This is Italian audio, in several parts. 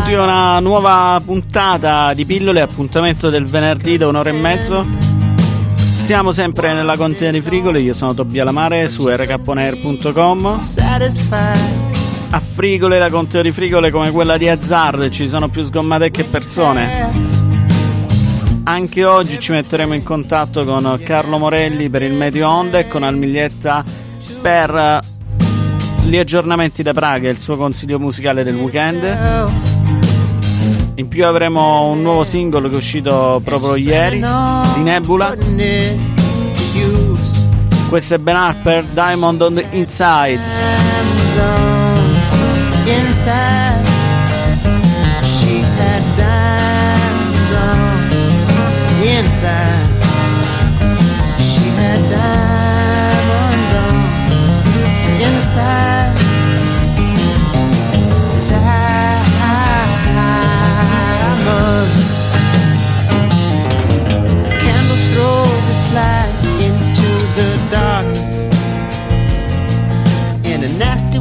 benvenuti a una nuova puntata di pillole, appuntamento del venerdì da un'ora e mezzo. Siamo sempre nella contea di Frigole, io sono Tobia Lamare su rkponair.com. A Frigole, la contea di Frigole come quella di Azzard, ci sono più sgommate che persone. Anche oggi ci metteremo in contatto con Carlo Morelli per il Medio Onda e con Almiglietta per gli aggiornamenti da Praga e il suo consiglio musicale del weekend. In più avremo un nuovo singolo che è uscito proprio ieri di Nebula. Questo è Ben Harper, Diamond on the Inside. Inside, she had diamonds on inside.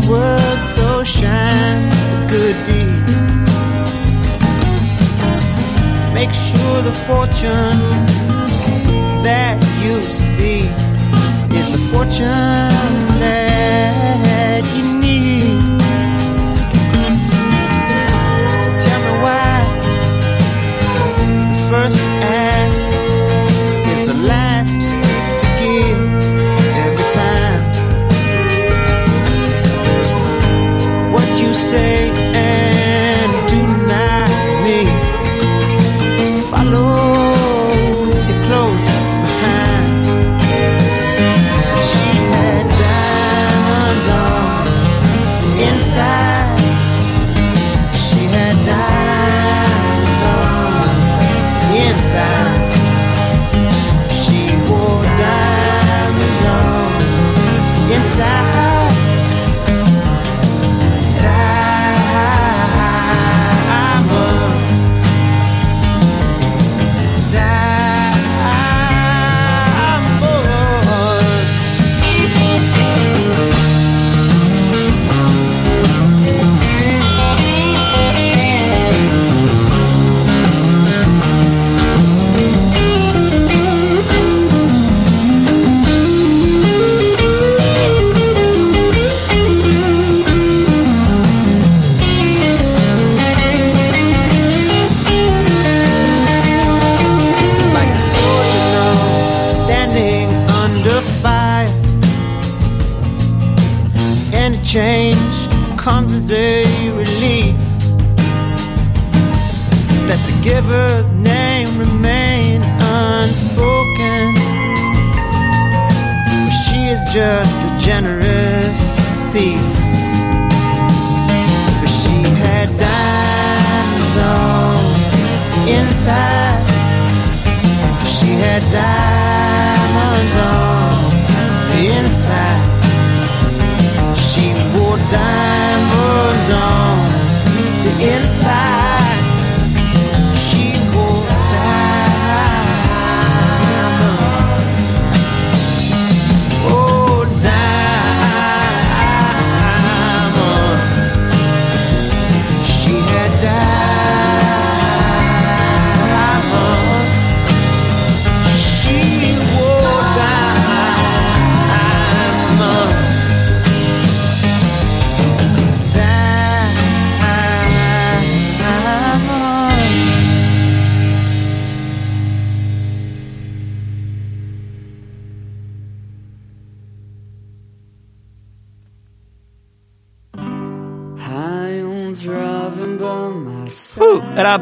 World so shine a good deed. Make sure the fortune that you see is the fortune that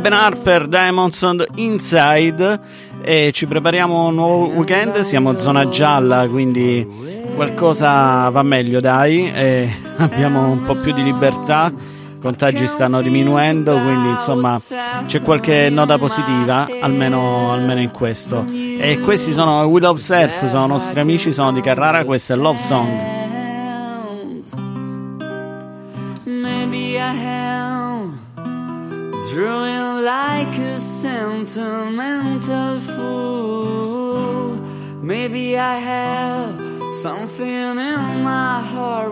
Ben Harper, Diamonds on the Inside. E ci prepariamo un nuovo weekend, siamo zona gialla quindi qualcosa va meglio dai, e abbiamo un po' più di libertà, i contagi stanno diminuendo quindi insomma c'è qualche nota positiva almeno, almeno in questo. E questi sono We Love Surf, sono nostri amici, sono di Carrara, questo è Love Song. Sentimental fool. Maybe I have something in my heart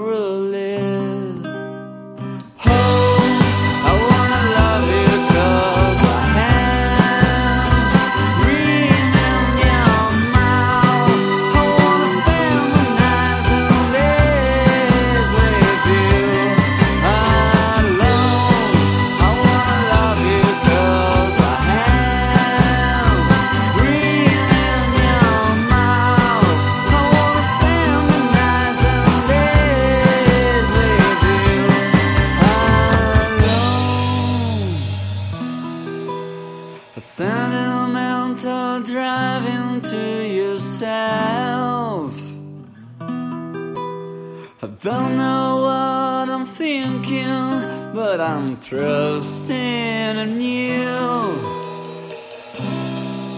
don't know what I'm thinking, but I'm trusting in you.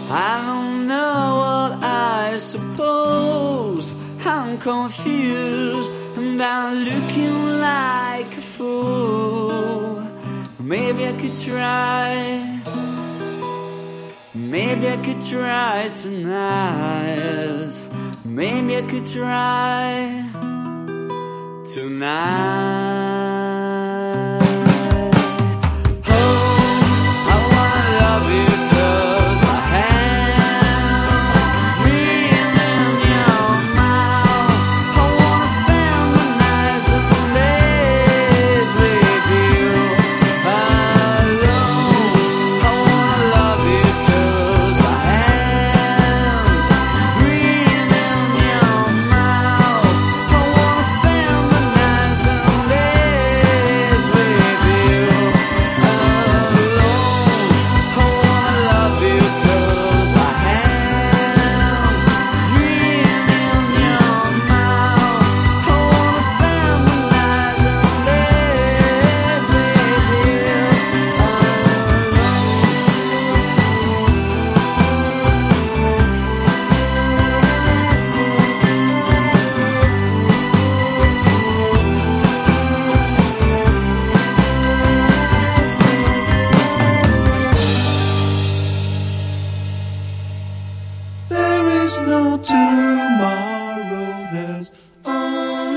I don't know what I suppose. I'm confused and I'm looking like a fool. Maybe I could try. Maybe I could try tonight. Maybe I could try tonight.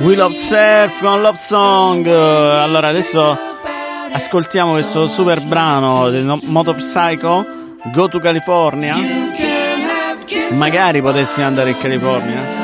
We Love Surf con Love Song. Allora adesso ascoltiamo questo super brano del Moto Psycho, Go to California. Magari potessi andare in California.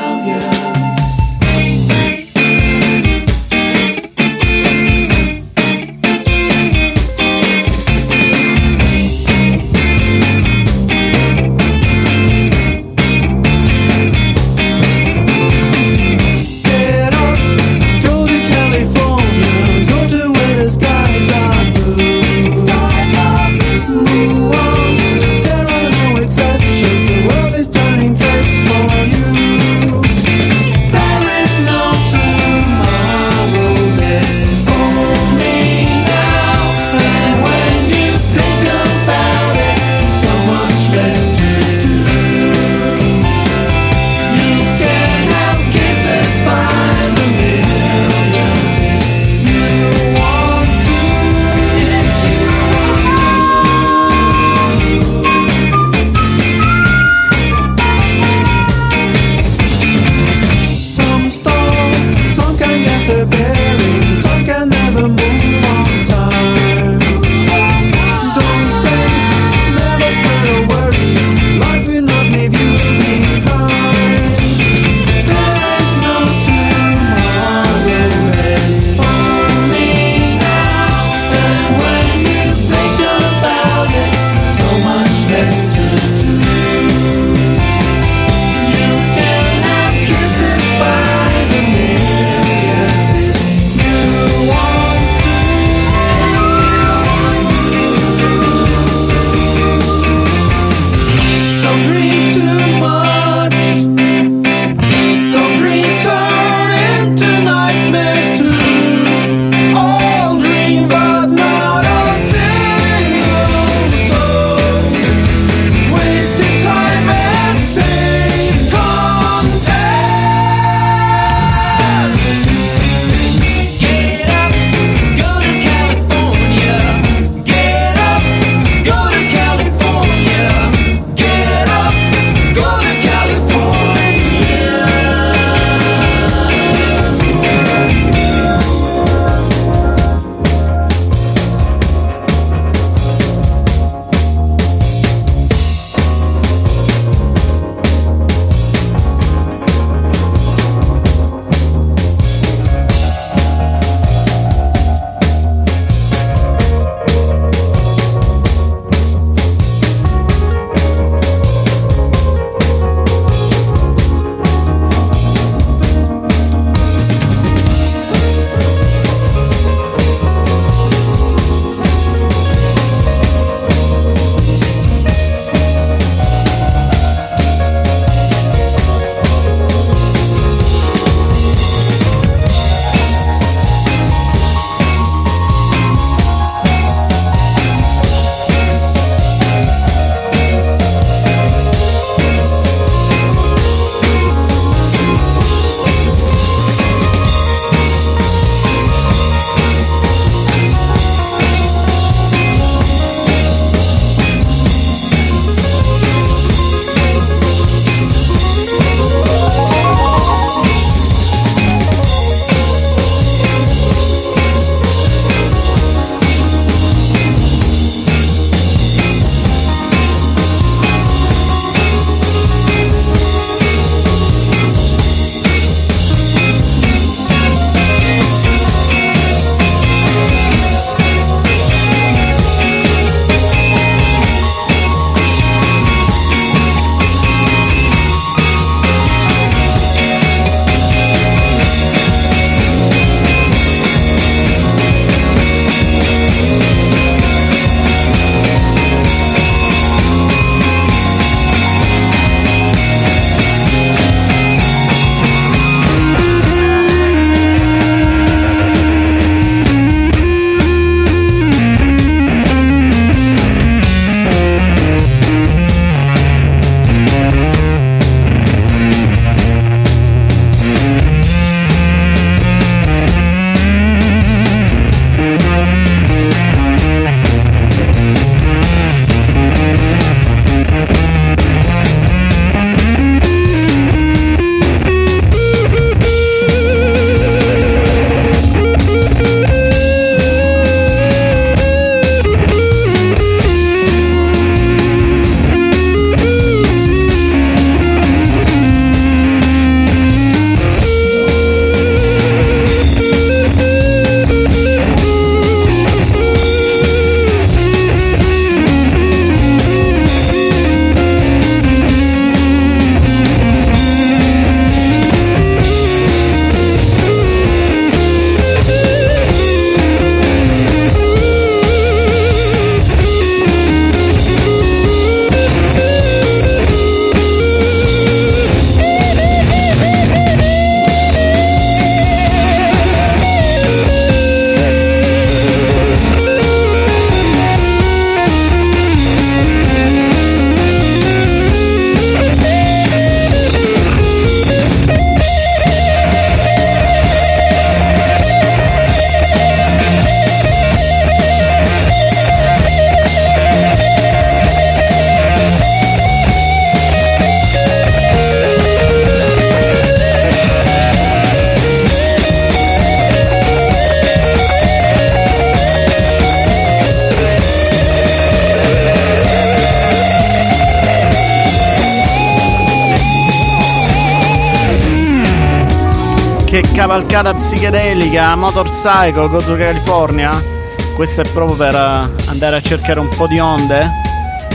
Cavalcata psichedelica, Motorcycle, Go to California. Questo è proprio per eh, andare a cercare un po' di onde.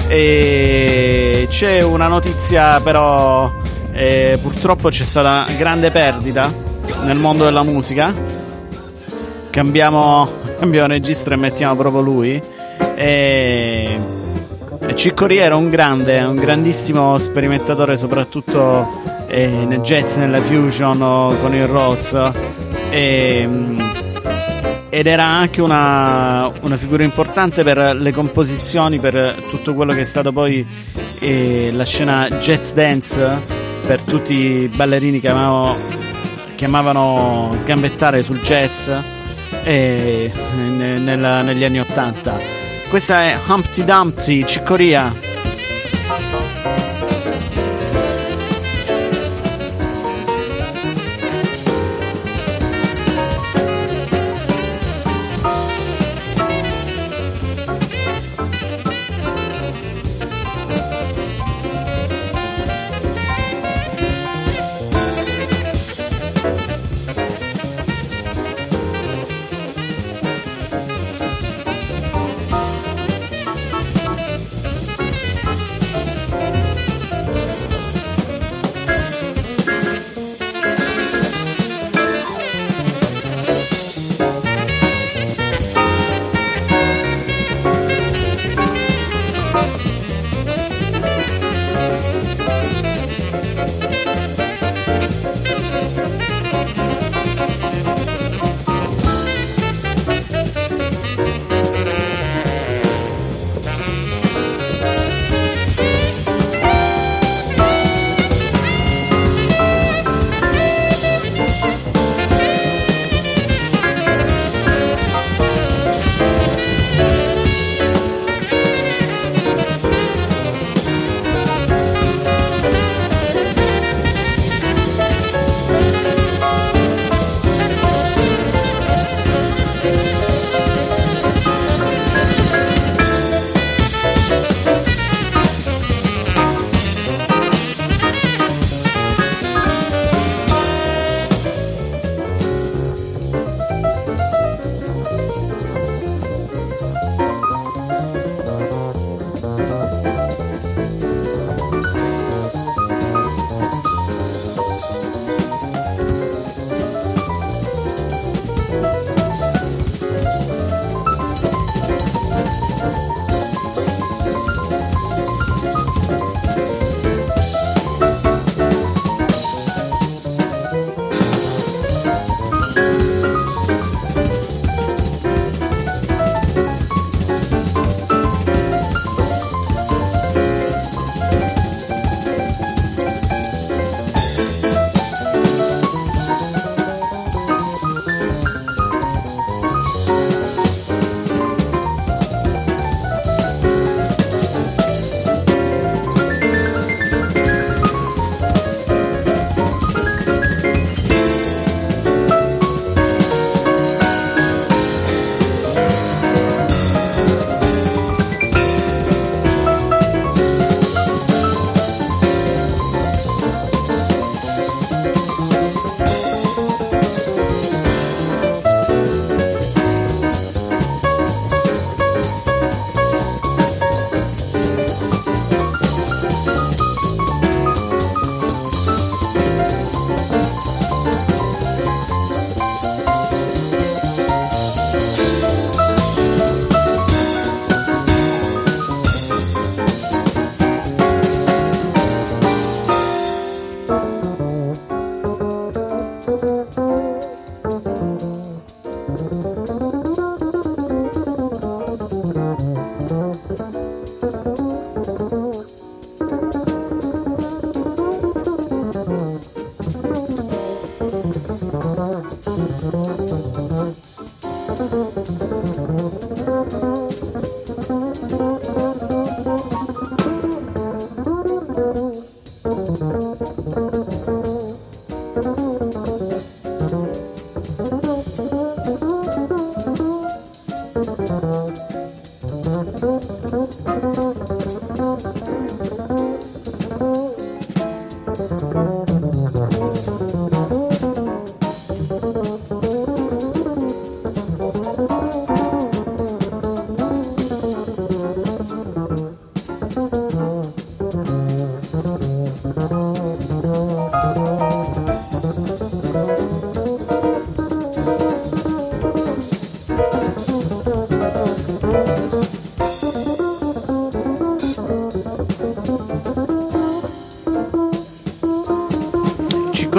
E c'è una notizia, però, eh, purtroppo c'è stata grande perdita nel mondo della musica. Cambiamo, cambiamo registro e mettiamo proprio lui. E, e Ciccoria era un grande, un grandissimo sperimentatore, soprattutto eh, nel jazz, nella fusion o con il mm, ed era anche una, una figura importante per le composizioni, per tutto quello che è stato poi eh, la scena jazz dance, per tutti i ballerini che amavo, che amavano sgambettare sul jazz eh, ne- nella- negli anni 80. Questa è Humpty Dumpty, Ciccoria.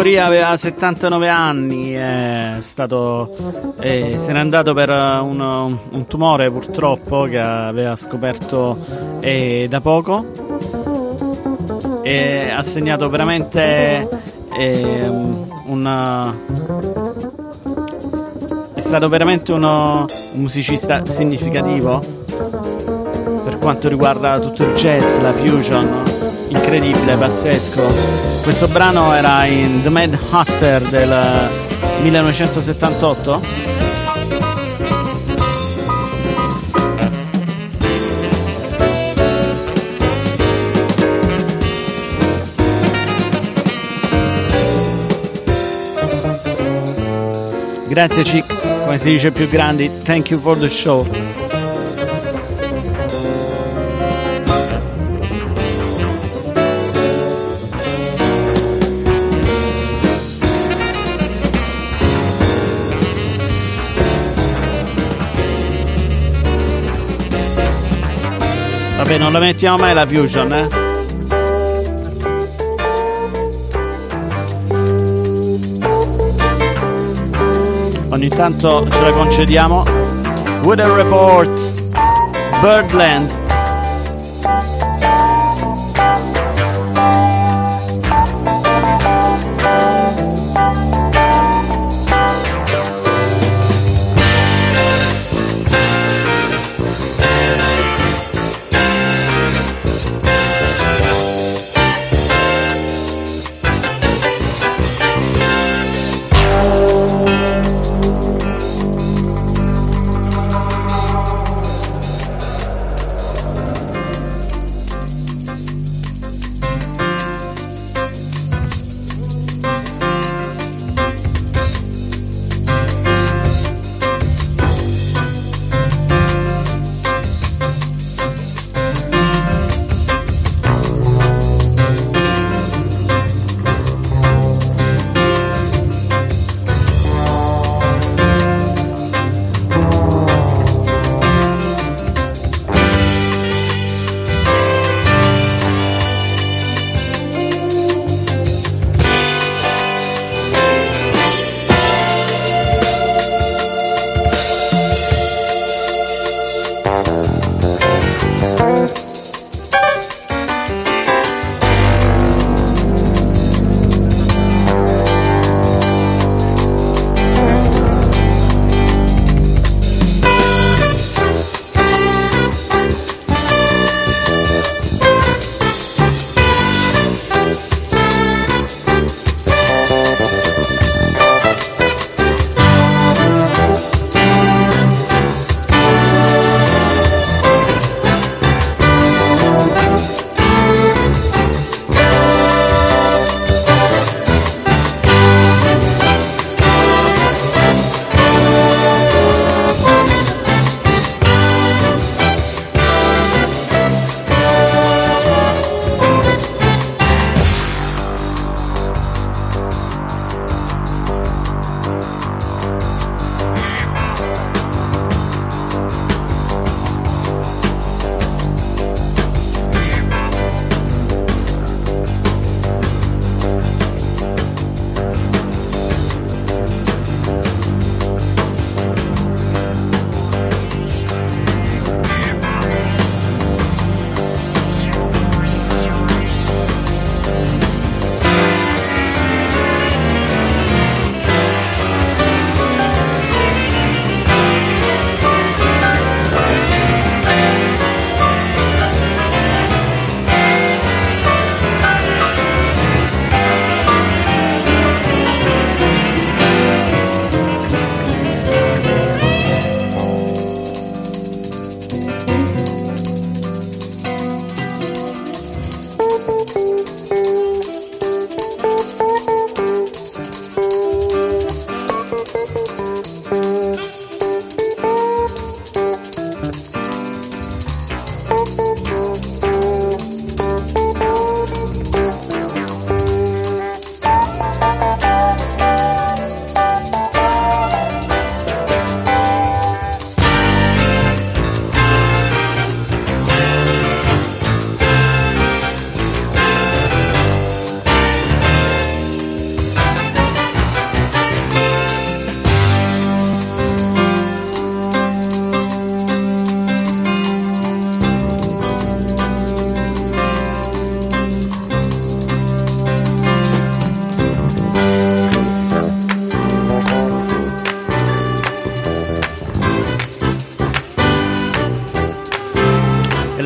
Coria aveva 79 anni, è stato, eh, se n'è andato per un, un tumore purtroppo che aveva scoperto eh, da poco e ha segnato veramente eh, un, è stato veramente uno, un musicista significativo per quanto riguarda tutto il jazz, la fusion, incredibile, pazzesco. Questo brano era in The Mad Hatter del 1978. Grazie Chick, come si dice più grandi, thank you for the show. Vabbè, non la mettiamo mai la fusion, eh? Ogni tanto ce la concediamo. Weather Report, Birdland.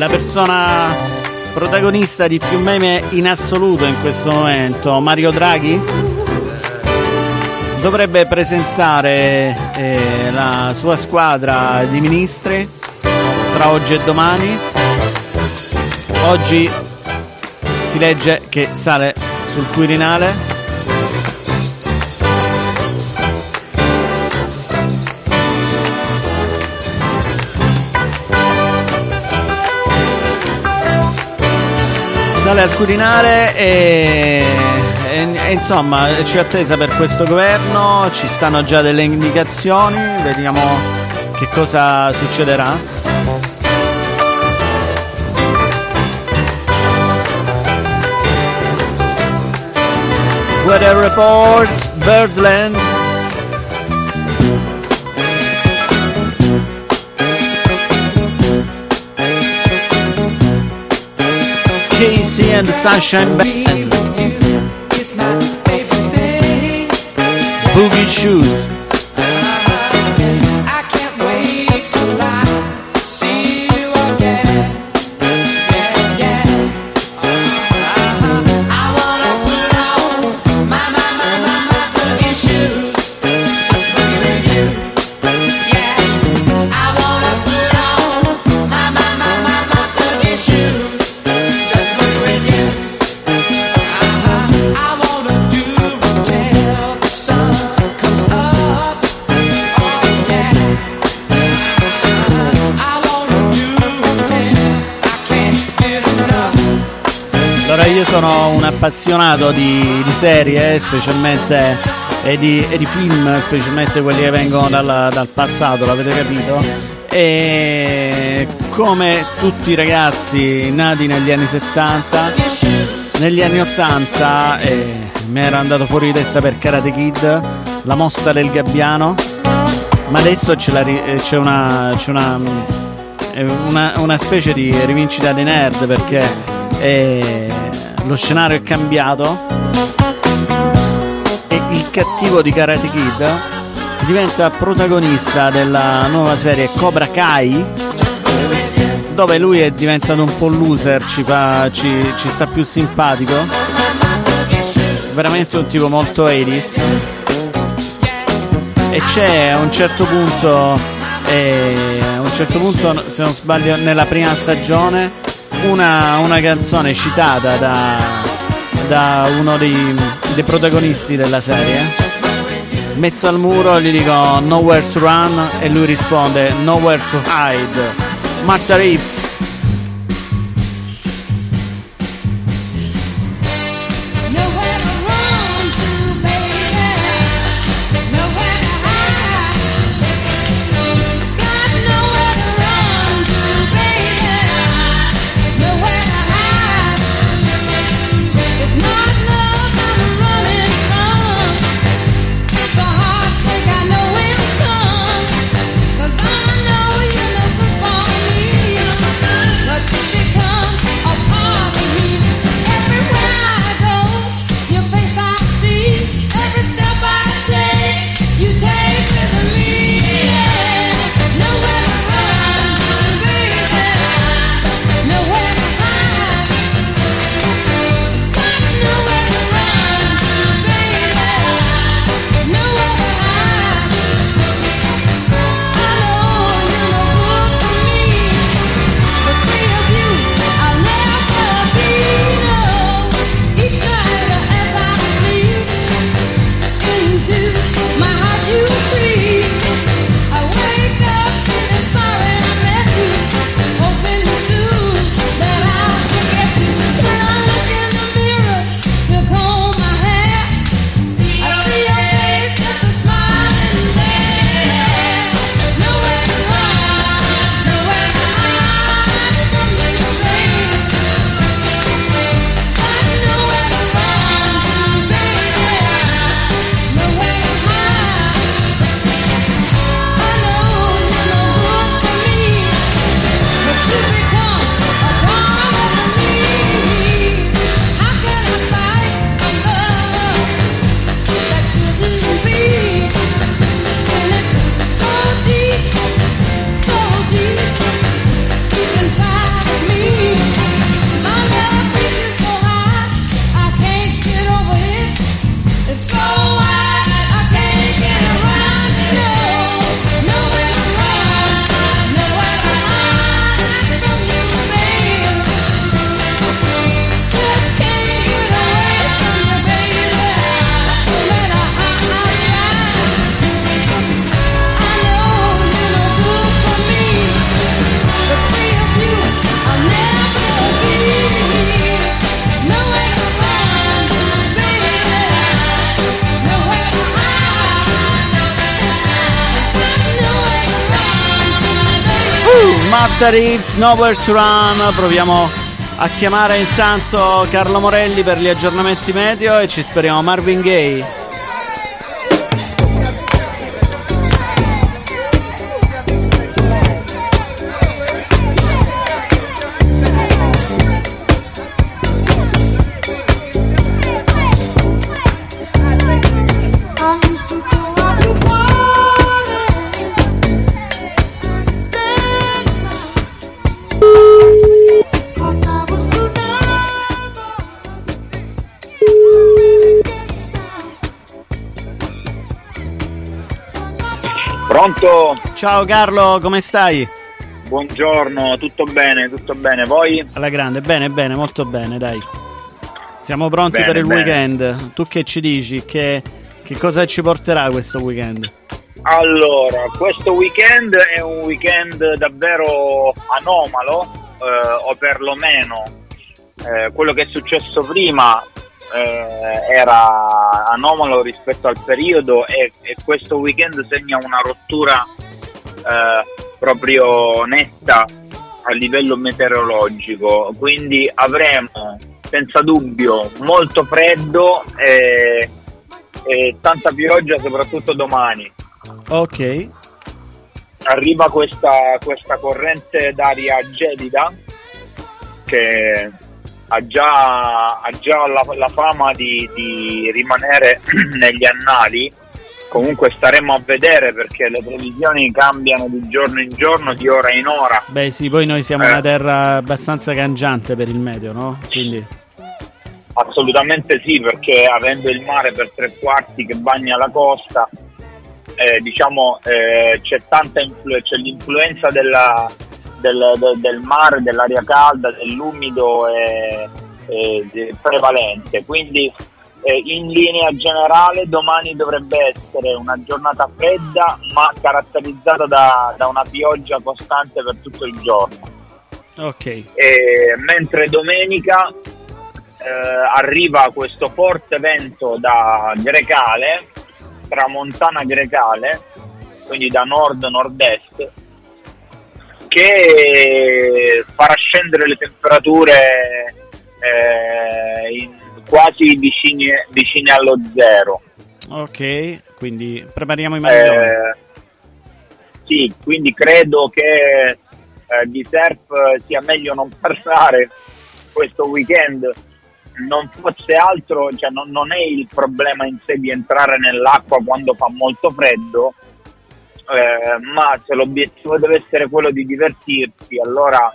Persona protagonista di più meme in assoluto in questo momento, Mario Draghi, dovrebbe presentare eh, la sua squadra di ministri tra oggi e domani. Oggi si legge che sale sul Quirinale. Sale al Quirinale e, e- e insomma c'è attesa per questo governo, ci stanno già delle indicazioni, vediamo che cosa succederà. Weather reports, Birdland. Casey and the Sunshine Band. It's my favorite thing. Boogie Shoes. Appassionato di, di serie, specialmente e di, e di film, specialmente quelli che vengono dal, dal passato, l'avete capito? E come tutti i ragazzi nati negli anni 70, negli anni 80 eh, mi era andato fuori di testa per Karate Kid, la mossa del gabbiano, ma adesso c'è, la eh, c'è una, c'è una, è una, una specie di rivincita dei nerd perché eh, lo scenario è cambiato e il cattivo di Karate Kid diventa protagonista della nuova serie Cobra Kai dove lui è diventato un po' loser, ci, fa, ci, ci sta più simpatico. Veramente un tipo molto 80s. E c'è a un certo punto, eh, a un certo punto, se non sbaglio, nella prima stagione, una, una canzone citata da, da uno dei, dei protagonisti della serie. Messo al muro gli dico nowhere to run e lui risponde nowhere to hide. Martha Reeves. Factory, It's Nowhere to Run. Proviamo a chiamare intanto Carlo Morelli per gli aggiornamenti meteo e ci speriamo Marvin Gaye. Pronto? Ciao Carlo, come stai? Buongiorno, tutto bene, tutto bene. Voi? Alla grande, bene, bene, molto bene, dai. Siamo pronti Bene, per il bene. weekend. Tu che ci dici? Che, che cosa ci porterà questo weekend? Allora, questo weekend è un weekend davvero anomalo, eh, o perlomeno eh, quello che è successo prima eh, era anomalo rispetto al periodo e, e questo weekend segna una rottura eh, proprio netta a livello meteorologico, quindi avremo senza dubbio molto freddo e, e tanta pioggia soprattutto domani. Ok, Arriva questa, questa corrente d'aria gelida che ha già, ha già la, la fama di, di rimanere negli annali. Comunque staremo a vedere perché le previsioni cambiano di giorno in giorno, di ora in ora. beh sì, poi noi siamo Eh. una terra abbastanza cangiante per il meteo, no? Quindi Assolutamente sì, perché avendo il mare per tre quarti che bagna la costa, eh, diciamo eh, c'è tanta influ- c'è l'influenza della- del, del- del mare, dell'aria calda, dell'umido è, è- prevalente. Quindi eh, in linea generale domani dovrebbe essere una giornata fredda ma caratterizzata da, da una pioggia costante per tutto il giorno. ok. E mentre domenica eh, arriva questo forte vento da Grecale, tramontana Grecale, quindi da nord-nord-est, che farà scendere le temperature eh, quasi vicine, vicine allo zero. Ok, quindi prepariamo i maglioni. Eh, sì, quindi credo che eh, di surf sia meglio non parlare questo weekend. Non fosse altro, cioè non, non è il problema in sé di entrare nell'acqua quando fa molto freddo, eh, ma se l'obiettivo deve essere quello di divertirsi, allora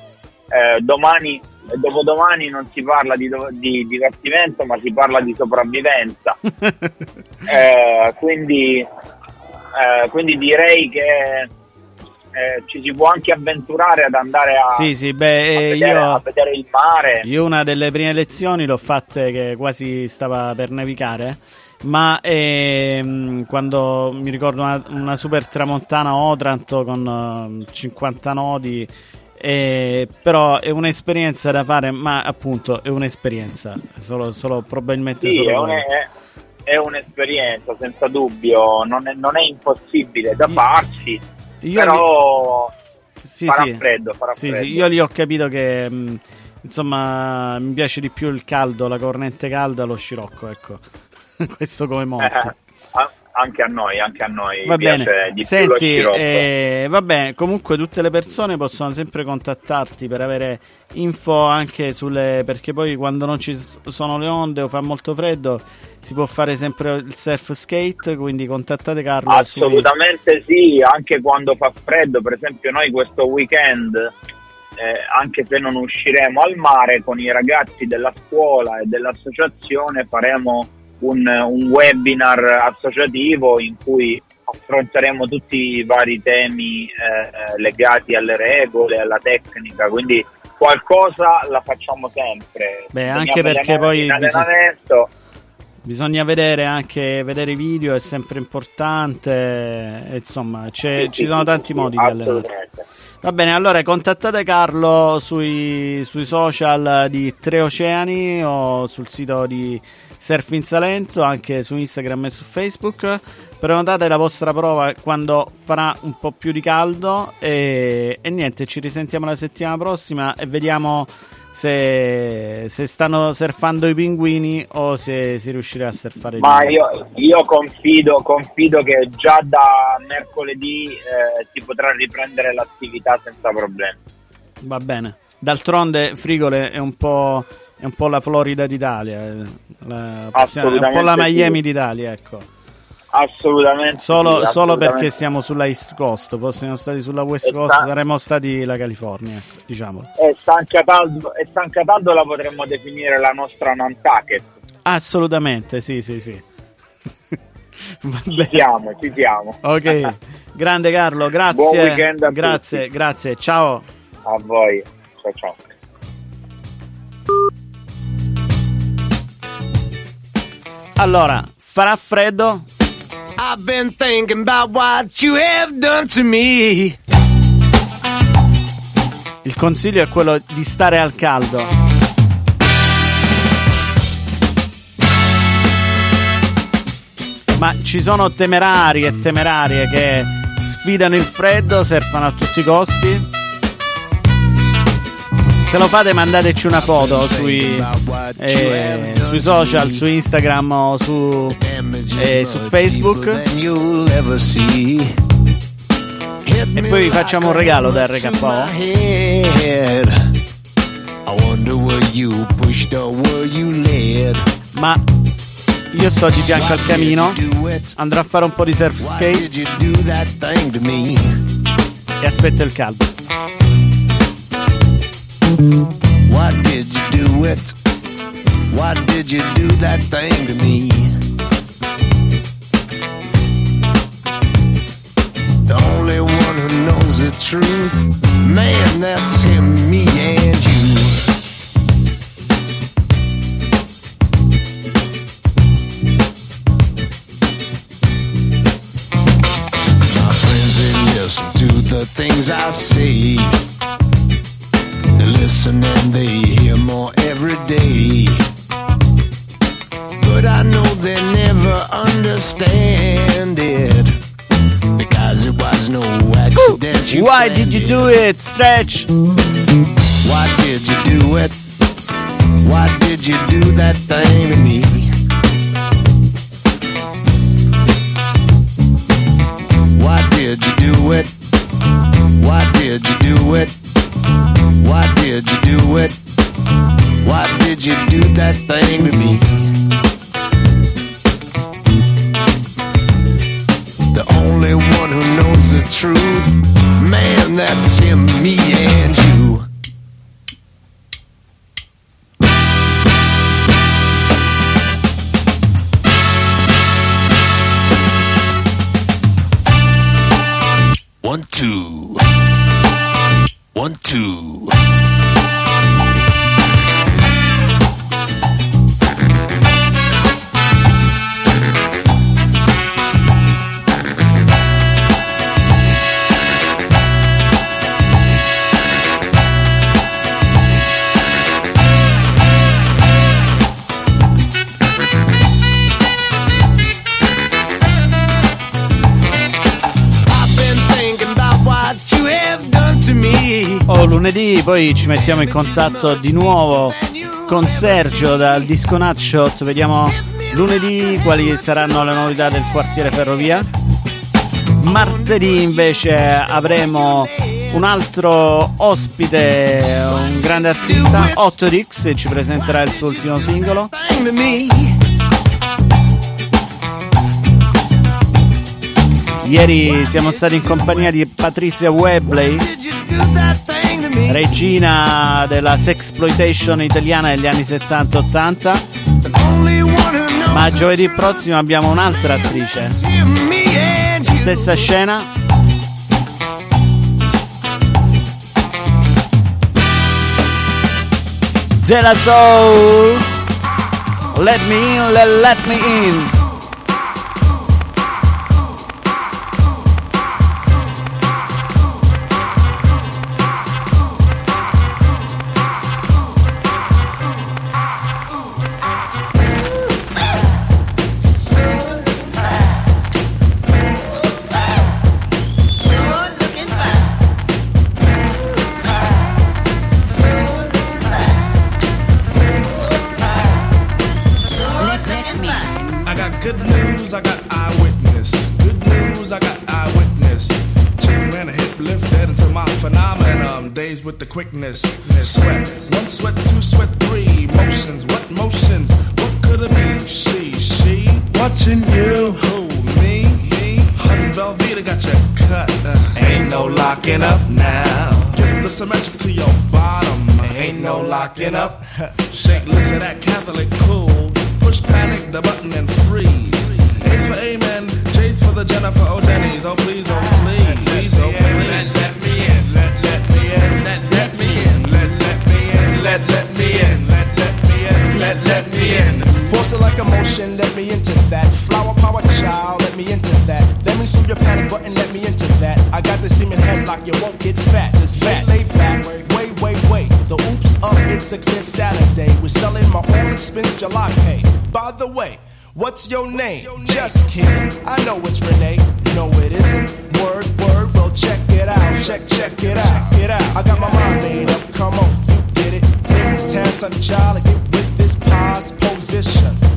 eh, domani e dopodomani non si parla di, di divertimento, ma si parla di sopravvivenza. Eh, quindi, eh, quindi direi che eh, ci si può anche avventurare ad andare a, sì, sì, a beh, eh, vedere, a io, vedere il mare. io una delle prime lezioni l'ho fatte che quasi stava per nevicare. Ma ehm, quando mi ricordo una, una super tramontana Otranto con eh, 50 nodi, eh, però è un'esperienza da fare, ma appunto è un'esperienza, solo, solo probabilmente Sì, solo è, un- è- è un'esperienza senza dubbio, non è, non è impossibile da Io però Sì, farà sì. freddo, farà Sì, freddo. sì, io lì ho capito che mh, insomma mi piace di più il caldo, la corrente calda, lo scirocco, ecco. Questo come molti. Eh, a- anche a noi, anche a noi Va bene, lo senti, eh, va bene, comunque tutte le persone possono sempre contattarti per avere info anche sulle, perché poi quando non ci sono le onde o fa molto freddo si può fare sempre il surf skate, quindi contattate Carlo. sui- Assolutamente sì, anche quando fa freddo, per esempio noi questo weekend, eh, anche se non usciremo al mare, con i ragazzi della scuola e dell'associazione faremo un, un webinar associativo in cui affronteremo tutti i vari temi eh, legati alle regole, alla tecnica, quindi qualcosa la facciamo sempre. Beh, Veniamo anche perché poi bisogna-. Bisogna vedere anche vedere i video, è sempre importante. Insomma, c'è- Sì, ci sì, sono sì, tanti sì, modi di allenarsi. Va bene, allora contattate Carlo sui, sui social di Tre Oceani o sul sito di Surfing Salento, anche su Instagram e su Facebook. Prenotate la vostra prova quando farà un po' più di caldo e, e niente, ci risentiamo la settimana prossima e vediamo se, se stanno surfando i pinguini o se si riuscirà a surfare Ma io, io confido, confido che già da mercoledì eh, si potrà riprendere l'attività senza problemi. Va bene. D'altronde Frigole è un po', è un po' la Florida d'Italia, eh, la- possiamo- è un po' la Assolutamente sì. Miami d'Italia, ecco. Assolutamente. Solo, sì, solo perché assolutamente. siamo sulla East Coast, fossimo stati sulla West Coast sta- saremmo stati la California, diciamolo. E San Cataldo, e San Cataldo la potremmo definire la nostra Nantucket. Assolutamente, sì, sì, sì. Ci siamo, ci siamo. Ok, grande Carlo, grazie. Buon weekend a grazie, tutti. grazie. Ciao. A voi. Ciao ciao. Allora, farà freddo? I've been thinking about what you have done to me. Il consiglio è quello di stare al caldo. Ma ci sono temerari e temerarie che sfidano il freddo, surfano a tutti i costi. Se lo fate mandateci una foto sui, eh, sui social, su Instagram o su, eh, su Facebook. E poi vi facciamo un regalo da RKO. Ma io sto di fianco al camino, andrò a fare un po' di surf skate e aspetto il caldo. Do it? Why did you do that thing to me? The only one who knows the truth, man, that's him, me and you. My friends, they listen to the things I say. They listen and they hear more every day. But I know they never understand it. Because it was no accident. You Why did you do it, Stretch? Why did you do it? Why did you do that thing to me? Why did you do it? Why did you do it? Why did you do it? Why did you do that thing to me? The only one who knows the truth, man, that's him, me and you. Lunedì poi ci mettiamo in contatto di nuovo con Sergio dal Disco Nutshot. Vediamo lunedì quali saranno le novità del quartiere Ferrovia. Martedì invece avremo un altro ospite, un grande artista, 8Dix, e ci presenterà il suo ultimo singolo. Ieri siamo stati in compagnia di Patrizia Webley, regina della sexploitation italiana degli anni 70-80. The only one who knows Ma giovedì prossimo abbiamo un'altra attrice. Stessa scena. Della Soul. Let me in, let me in. With the quickness. Sweat, one sweat, two sweat, three motions. What motions? What could it be? She, she, watching you. Who, me, me? Hun Velveeta got you cut. Uh, ain't no locking up now. Gift the symmetric to your bottom. Ain't no locking up. Shake loose of that Catholic cool. Push panic the button and freeze. A's for amen. J's for the Jennifer O'Denny's. Oh please, oh please, let me into that. Flower power child, let me into that. Let me soothe your panic button, let me into that. I got this steaming headlock, you won't get fat. Just lay, lay back. Wait, wait, wait. The oops up, it's a clear Saturday. We're selling my all expense jalopy. By the way, what's your name? Just kidding. I know it's Renee. No, it isn't. Word, word, well, check it out. Check, check it out. Get out. I got my mind made up. Come on, you get it. Take the task, son, child, and get with this pause position.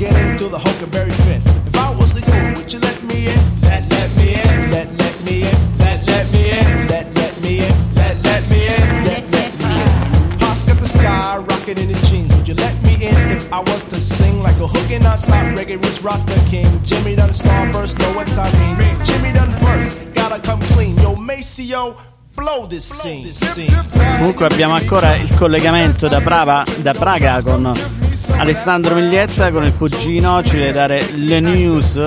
From beginning to the Huckleberry Finn. If I was the you, would you let me in? Let, let me in. Let, let me in. Let, let me in. Let, let me in. Let, let me in. Let, let me in. Pops got the sky rocking in his jeans. Would you let me in if I was to sing like a hook and non-stop reggae roots Rasta King? Jimmy done starburst, know what I mean? Jimmy done burst, gotta come clean. Yo, Maceo, blow this scene. This scene. Comunque abbiamo ancora il collegamento da, Prava- da Praga con Alessandro Miglietta, con il cugino, ci deve dare le news.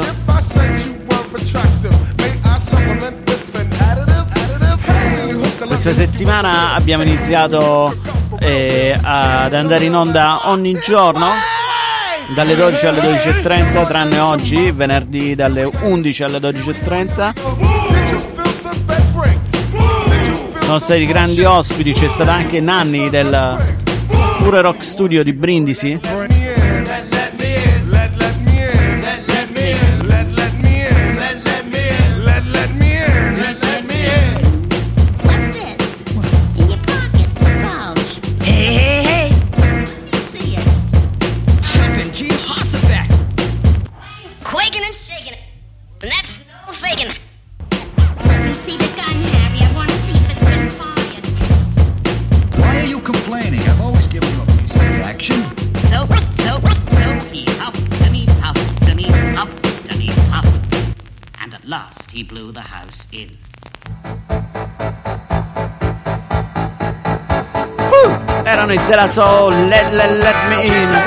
Questa settimana abbiamo iniziato eh, ad andare in onda ogni giorno dalle 12 alle 12.30 tranne oggi, venerdì dalle 11 alle 12.30. Sono stati grandi ospiti, c'è stata anche Nanni del Pure Rock Studio di Brindisi. House in. Erano i Della Soul, let, let, let me in.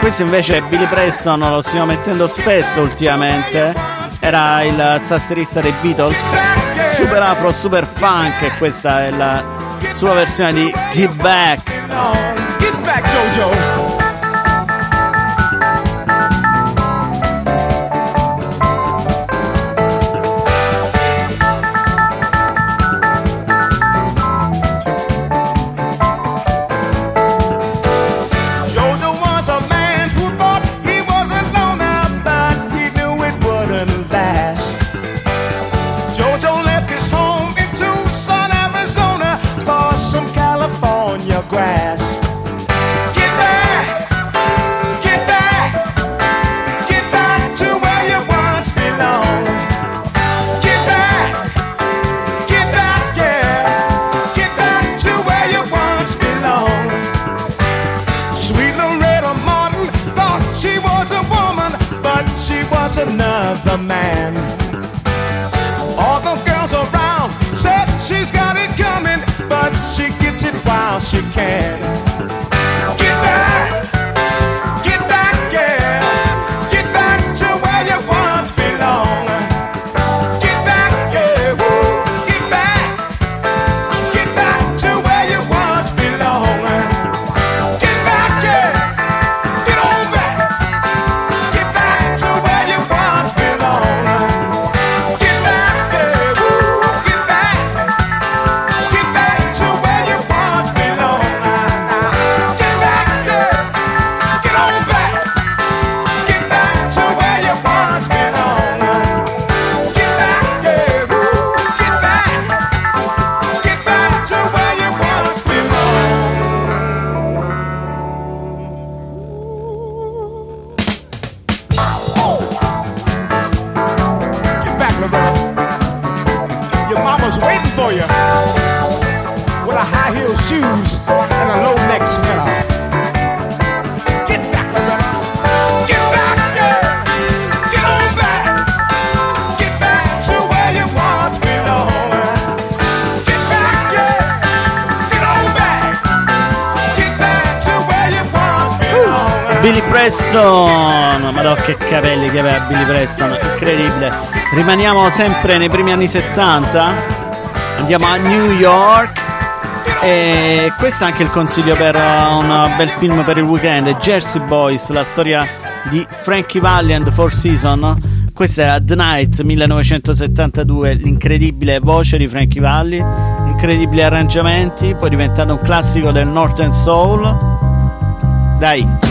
Questo invece è Billy Preston, lo stiamo mettendo spesso ultimamente. Era il tastierista dei Beatles, super afro, super funk, e questa è la sua versione di Give Back. Get back. Jojo Andiamo sempre nei primi anni 70, andiamo a New York e questo è anche il consiglio per un bel film per il weekend, Jersey Boys, la storia di Frankie Valli and Four Seasons. Questa era The Night 1972, l'incredibile voce di Frankie Valli, incredibili arrangiamenti, poi diventato un classico del Northern Soul. Dai!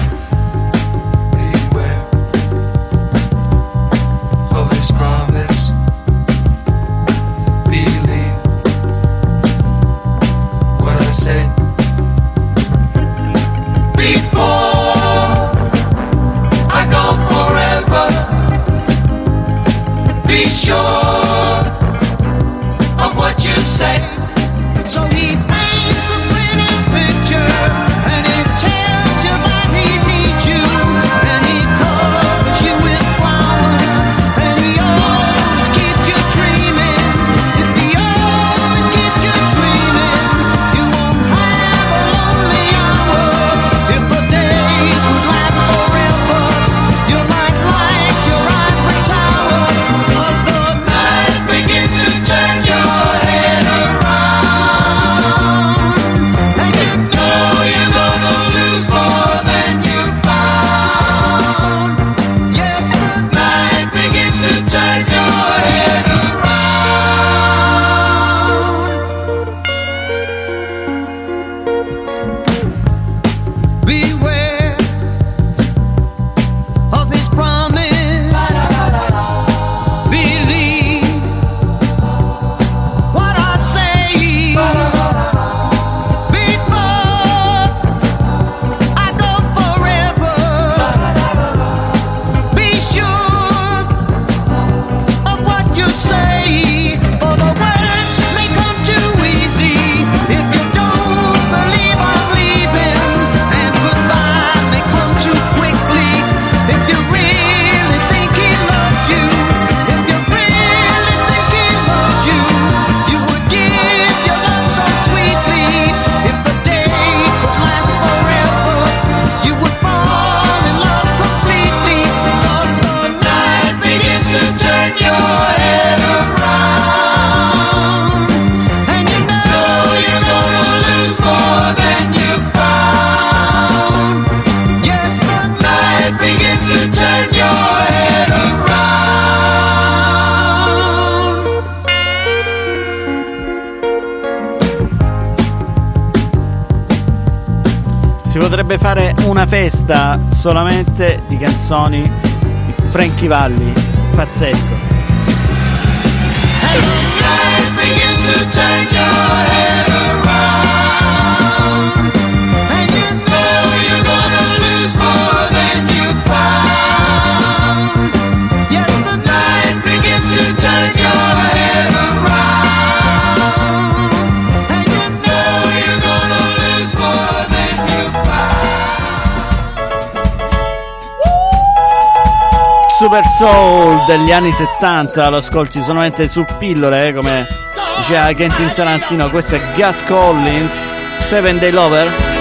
solamente di canzoni di Frankie Valli, pazzesco. Hello, super soul degli anni 70 lo ascolti solamente su pillole eh, come diceva Kentin Tarantino questo è Gus Collins Seven Day Lover.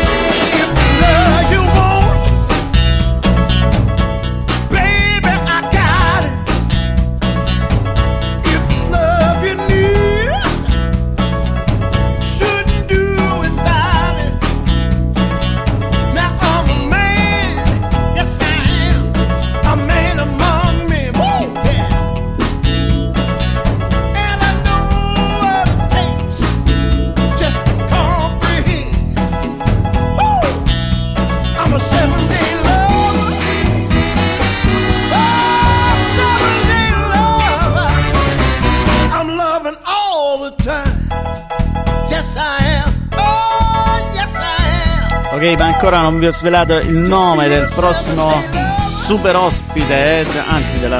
che ancora non vi ho svelato il nome del prossimo super ospite, eh, anzi della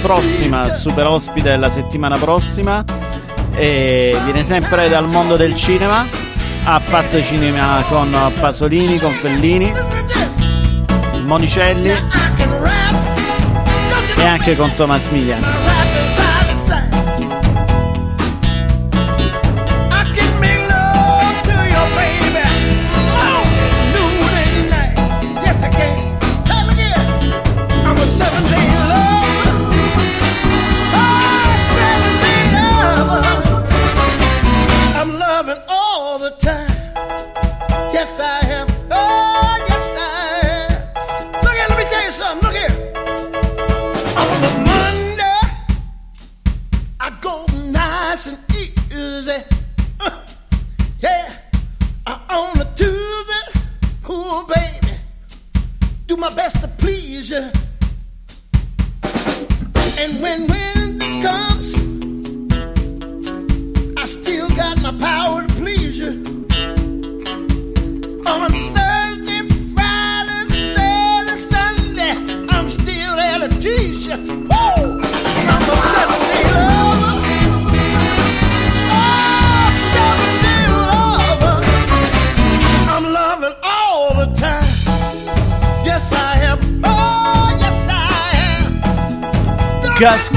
prossima super ospite della settimana prossima. E viene sempre dal mondo del cinema. Ha fatto cinema con Pasolini, con Fellini, Monicelli e anche con Thomas Millian.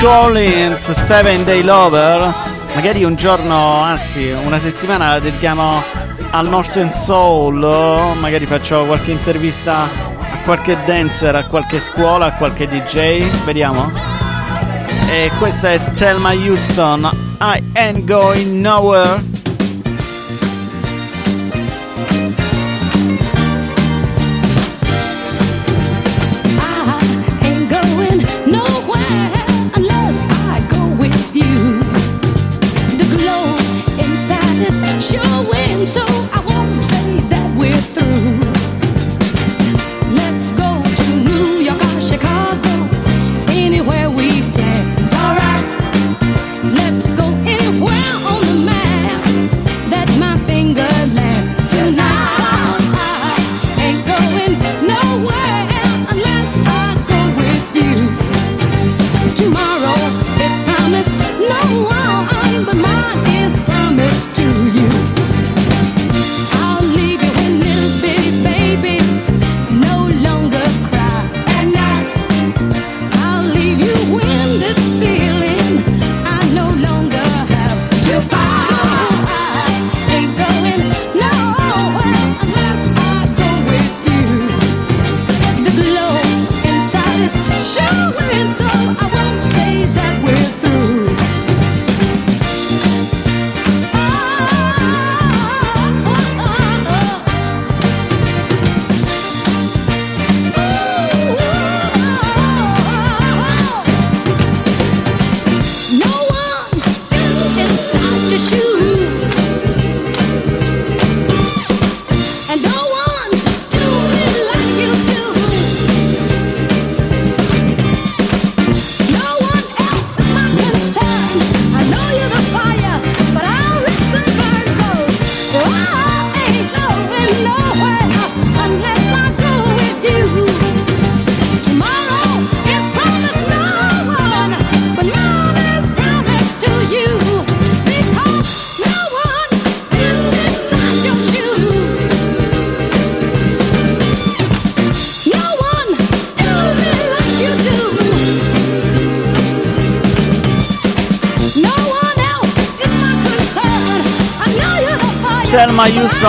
Rollins, Seven Day Lover. Magari un giorno, anzi una settimana la dedichiamo al Northern Soul. Magari faccio qualche intervista a qualche dancer, a qualche scuola, a qualche DJ. Vediamo. E questa è Thelma Houston. I ain't going nowhere.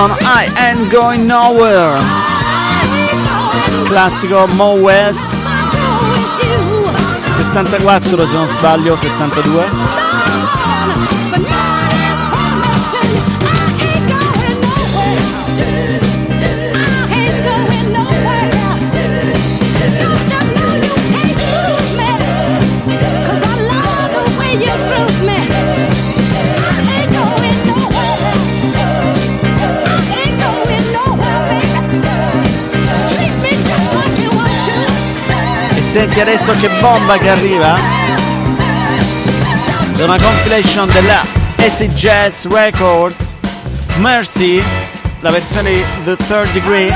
Jackson, I Am Going Nowhere. Classico Mo West. 74 se non sbaglio, 72. Senti adesso che bomba che arriva. È una compilation della AC Jazz Records. Mercy, la versione The Third Degree.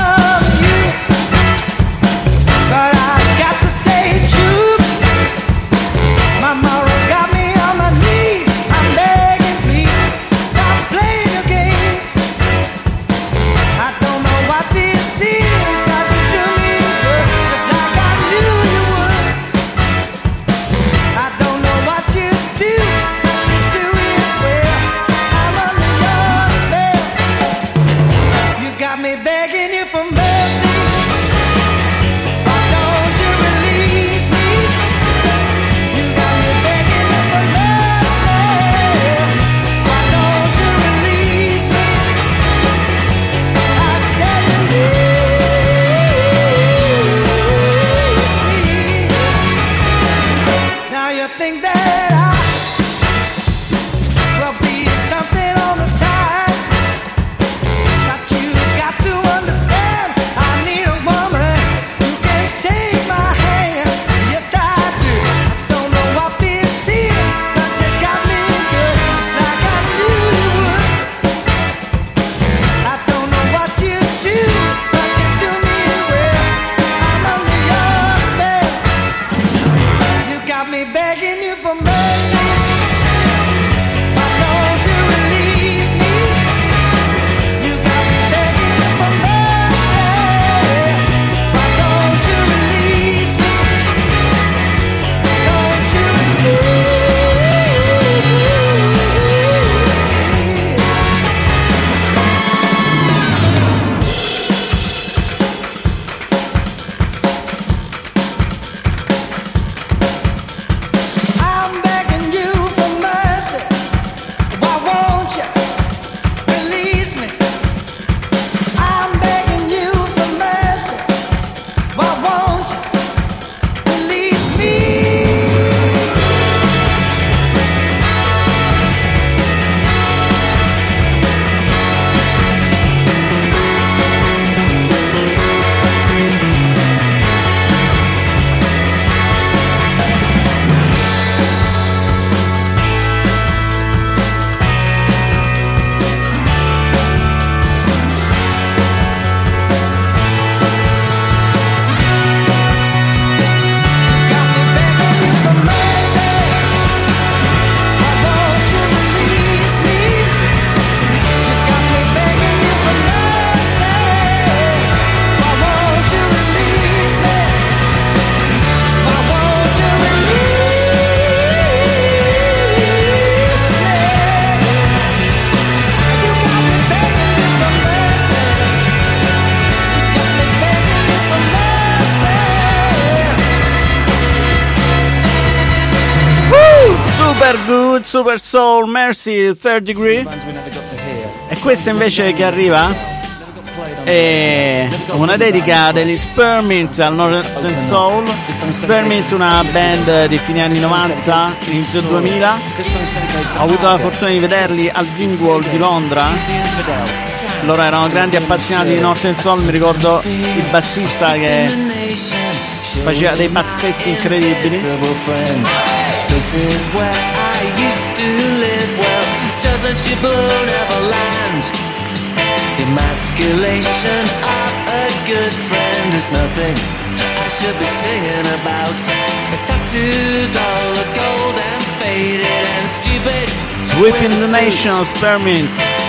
Super Soul, Mercy, Third Degree. E questa invece che arriva è una dedica degli Spearmint al Northern Soul. Spearmint, una band di fine anni 90, inizio 2000. This song's dedicated to Ho avuto la fortuna di vederli al Dingwall di Londra. Loro erano grandi appassionati di Northern Soul. Mi ricordo il bassista che faceva dei pazzetti incredibili. This is where I used to live. Well, doesn't your blue never land? The emasculation of a good friend is nothing I should be singing about. The tattoos all look old and faded and stupid. Sweeping the Nation, Spearmint.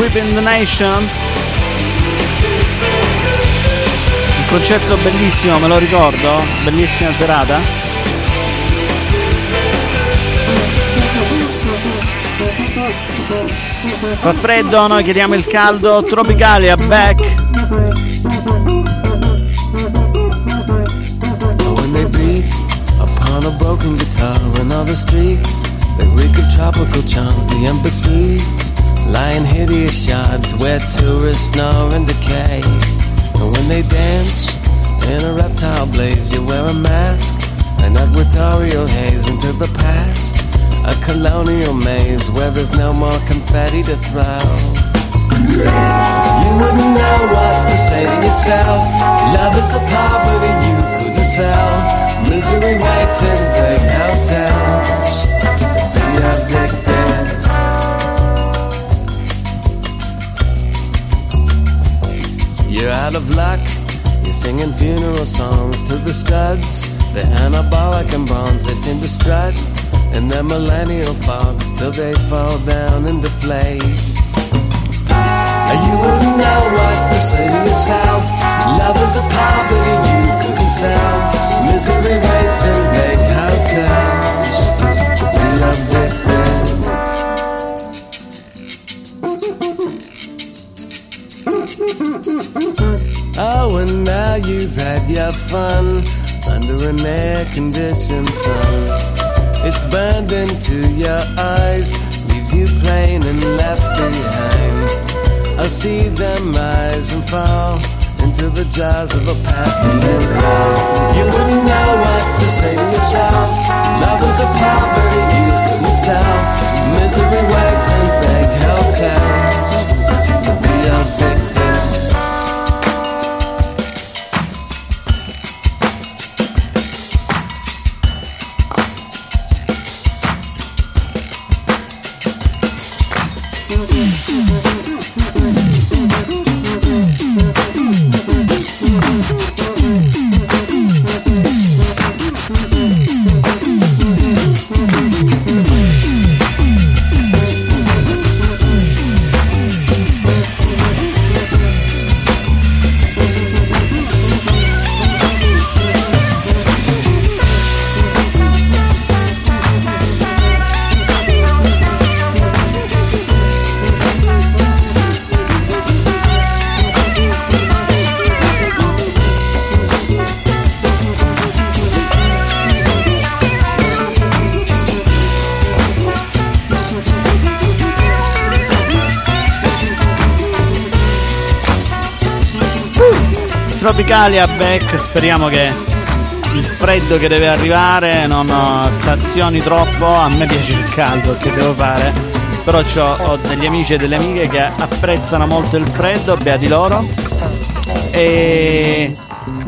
Sweeping the Nation. Un concerto bellissimo, me lo ricordo. Bellissima serata. Fa freddo, noi chiediamo il caldo. Tropicalia, back. When they beat upon a broken guitar in the streets, they reek of tropical charms. The embassies in hideous shards where tourists snore and decay. And when they dance in a reptile blaze, you wear a mask, an equatorial haze into the past. A colonial maze where there's no more confetti to throw. You wouldn't know what to say to yourself. Love is a poverty you couldn't sell. Misery waits in big hotels. Be addicted. You're out of luck. You're singing funeral songs to the studs. They're anabolic and bronze. They seem to strut in their millennial fogs till they fall down and deflate. You wouldn't know what to say to yourself. Love is a poverty you couldn't sell. Misery an air-conditioned sun. It's burned into your eyes, leaves you plain and left behind. I see them rise and fall into the jaws of a past and love. You wouldn't know what to say to yourself. Love is a poverty you couldn't sell. Misery waits in fake hotels to be a back, speriamo che il freddo che deve arrivare non eh, stazioni troppo, a me piace il caldo che devo fare, però ho degli amici e delle amiche che apprezzano molto il freddo, beati loro. E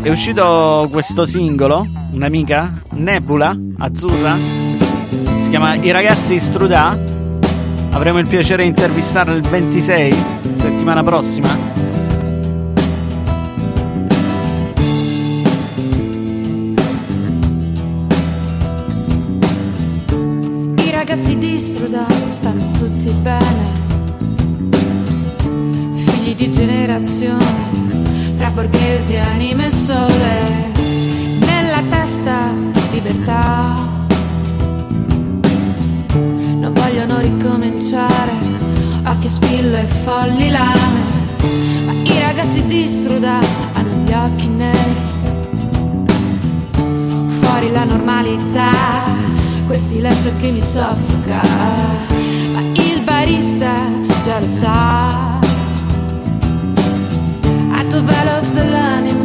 è uscito questo singolo, un'amica, Nebula, azzurra, si chiama I ragazzi Strudà, avremo il piacere di intervistarla il 26, settimana prossima. La normalità, quel silenzio che mi soffoca, ma il barista già lo sa. A tuo velox dell'anima.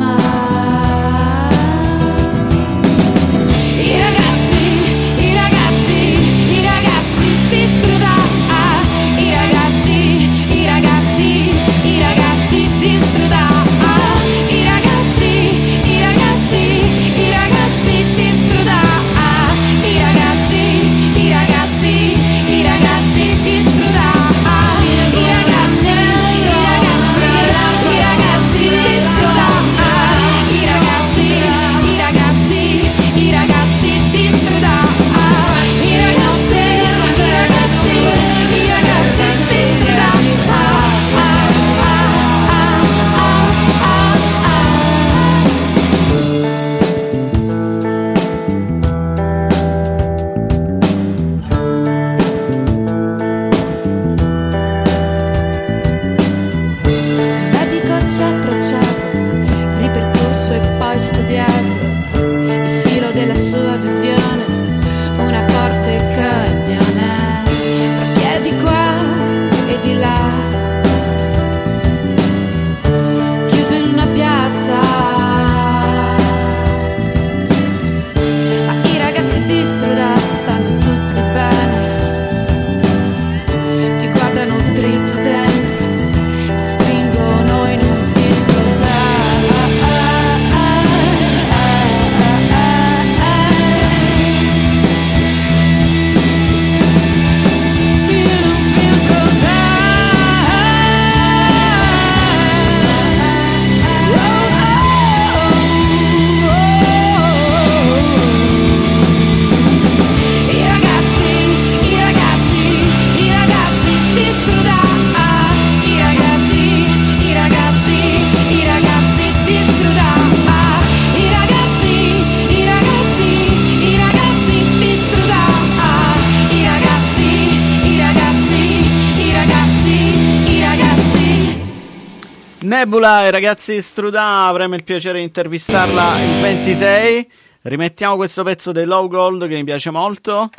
Ragazzi Strudà, avremo il piacere di intervistarla il 26. Rimettiamo questo pezzo dei Low Gold che mi piace molto.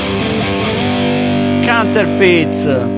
Counterfeits.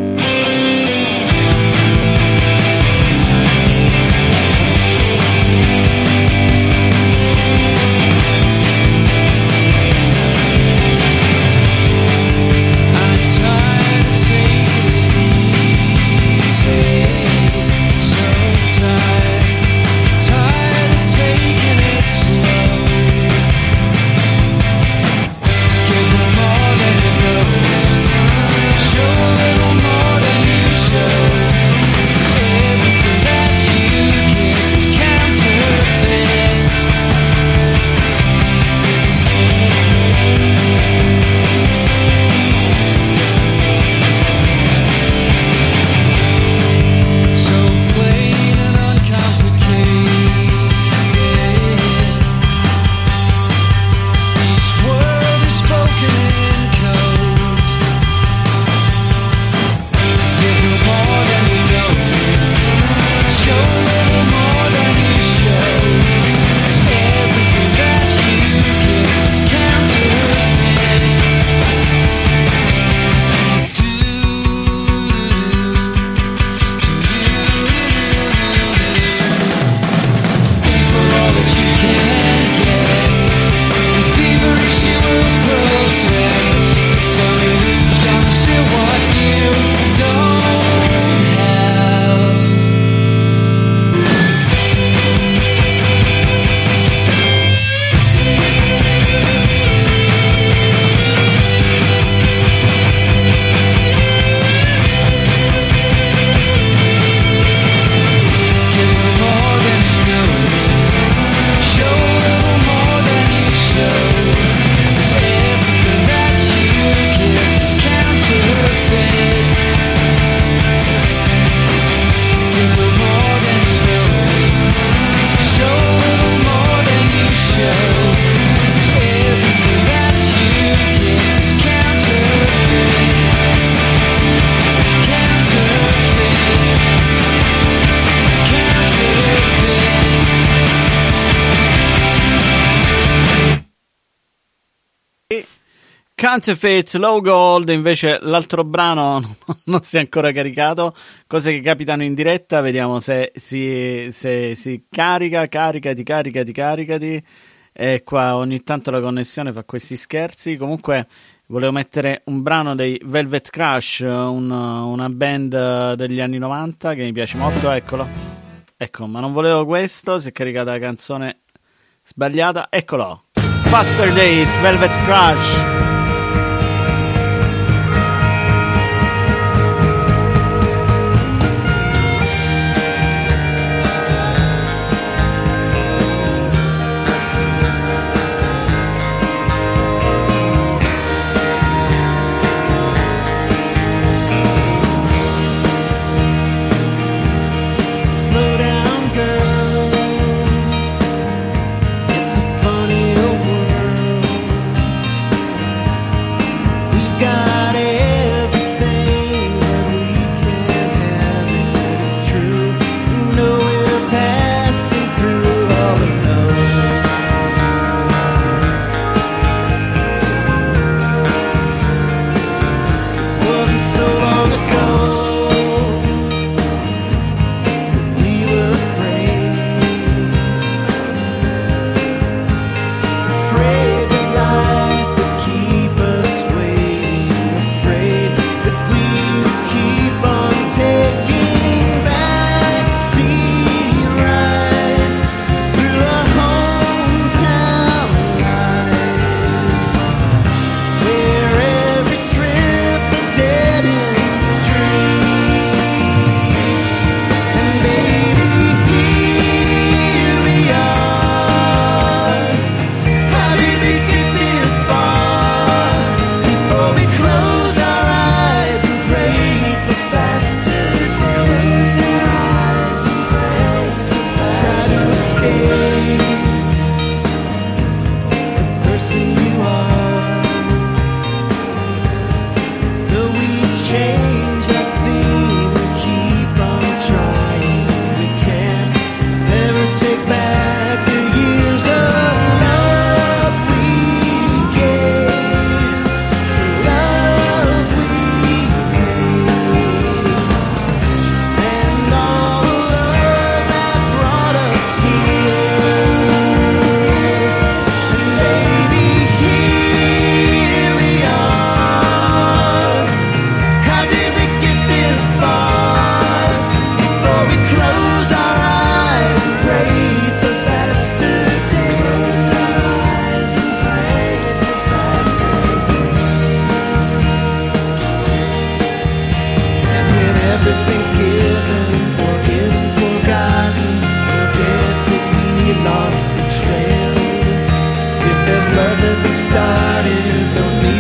Counterfeit Low Gold, invece l'altro brano non si è ancora caricato, cose che capitano in diretta, vediamo se si, se si carica, caricati, caricati, caricati, e qua ogni tanto la connessione fa questi scherzi, comunque volevo mettere un brano dei Velvet Crush, un- una band degli anni 90 che mi piace molto, eccolo, ecco, ma non volevo questo, si è caricata la canzone sbagliata, eccolo, Faster Days, Velvet Crush.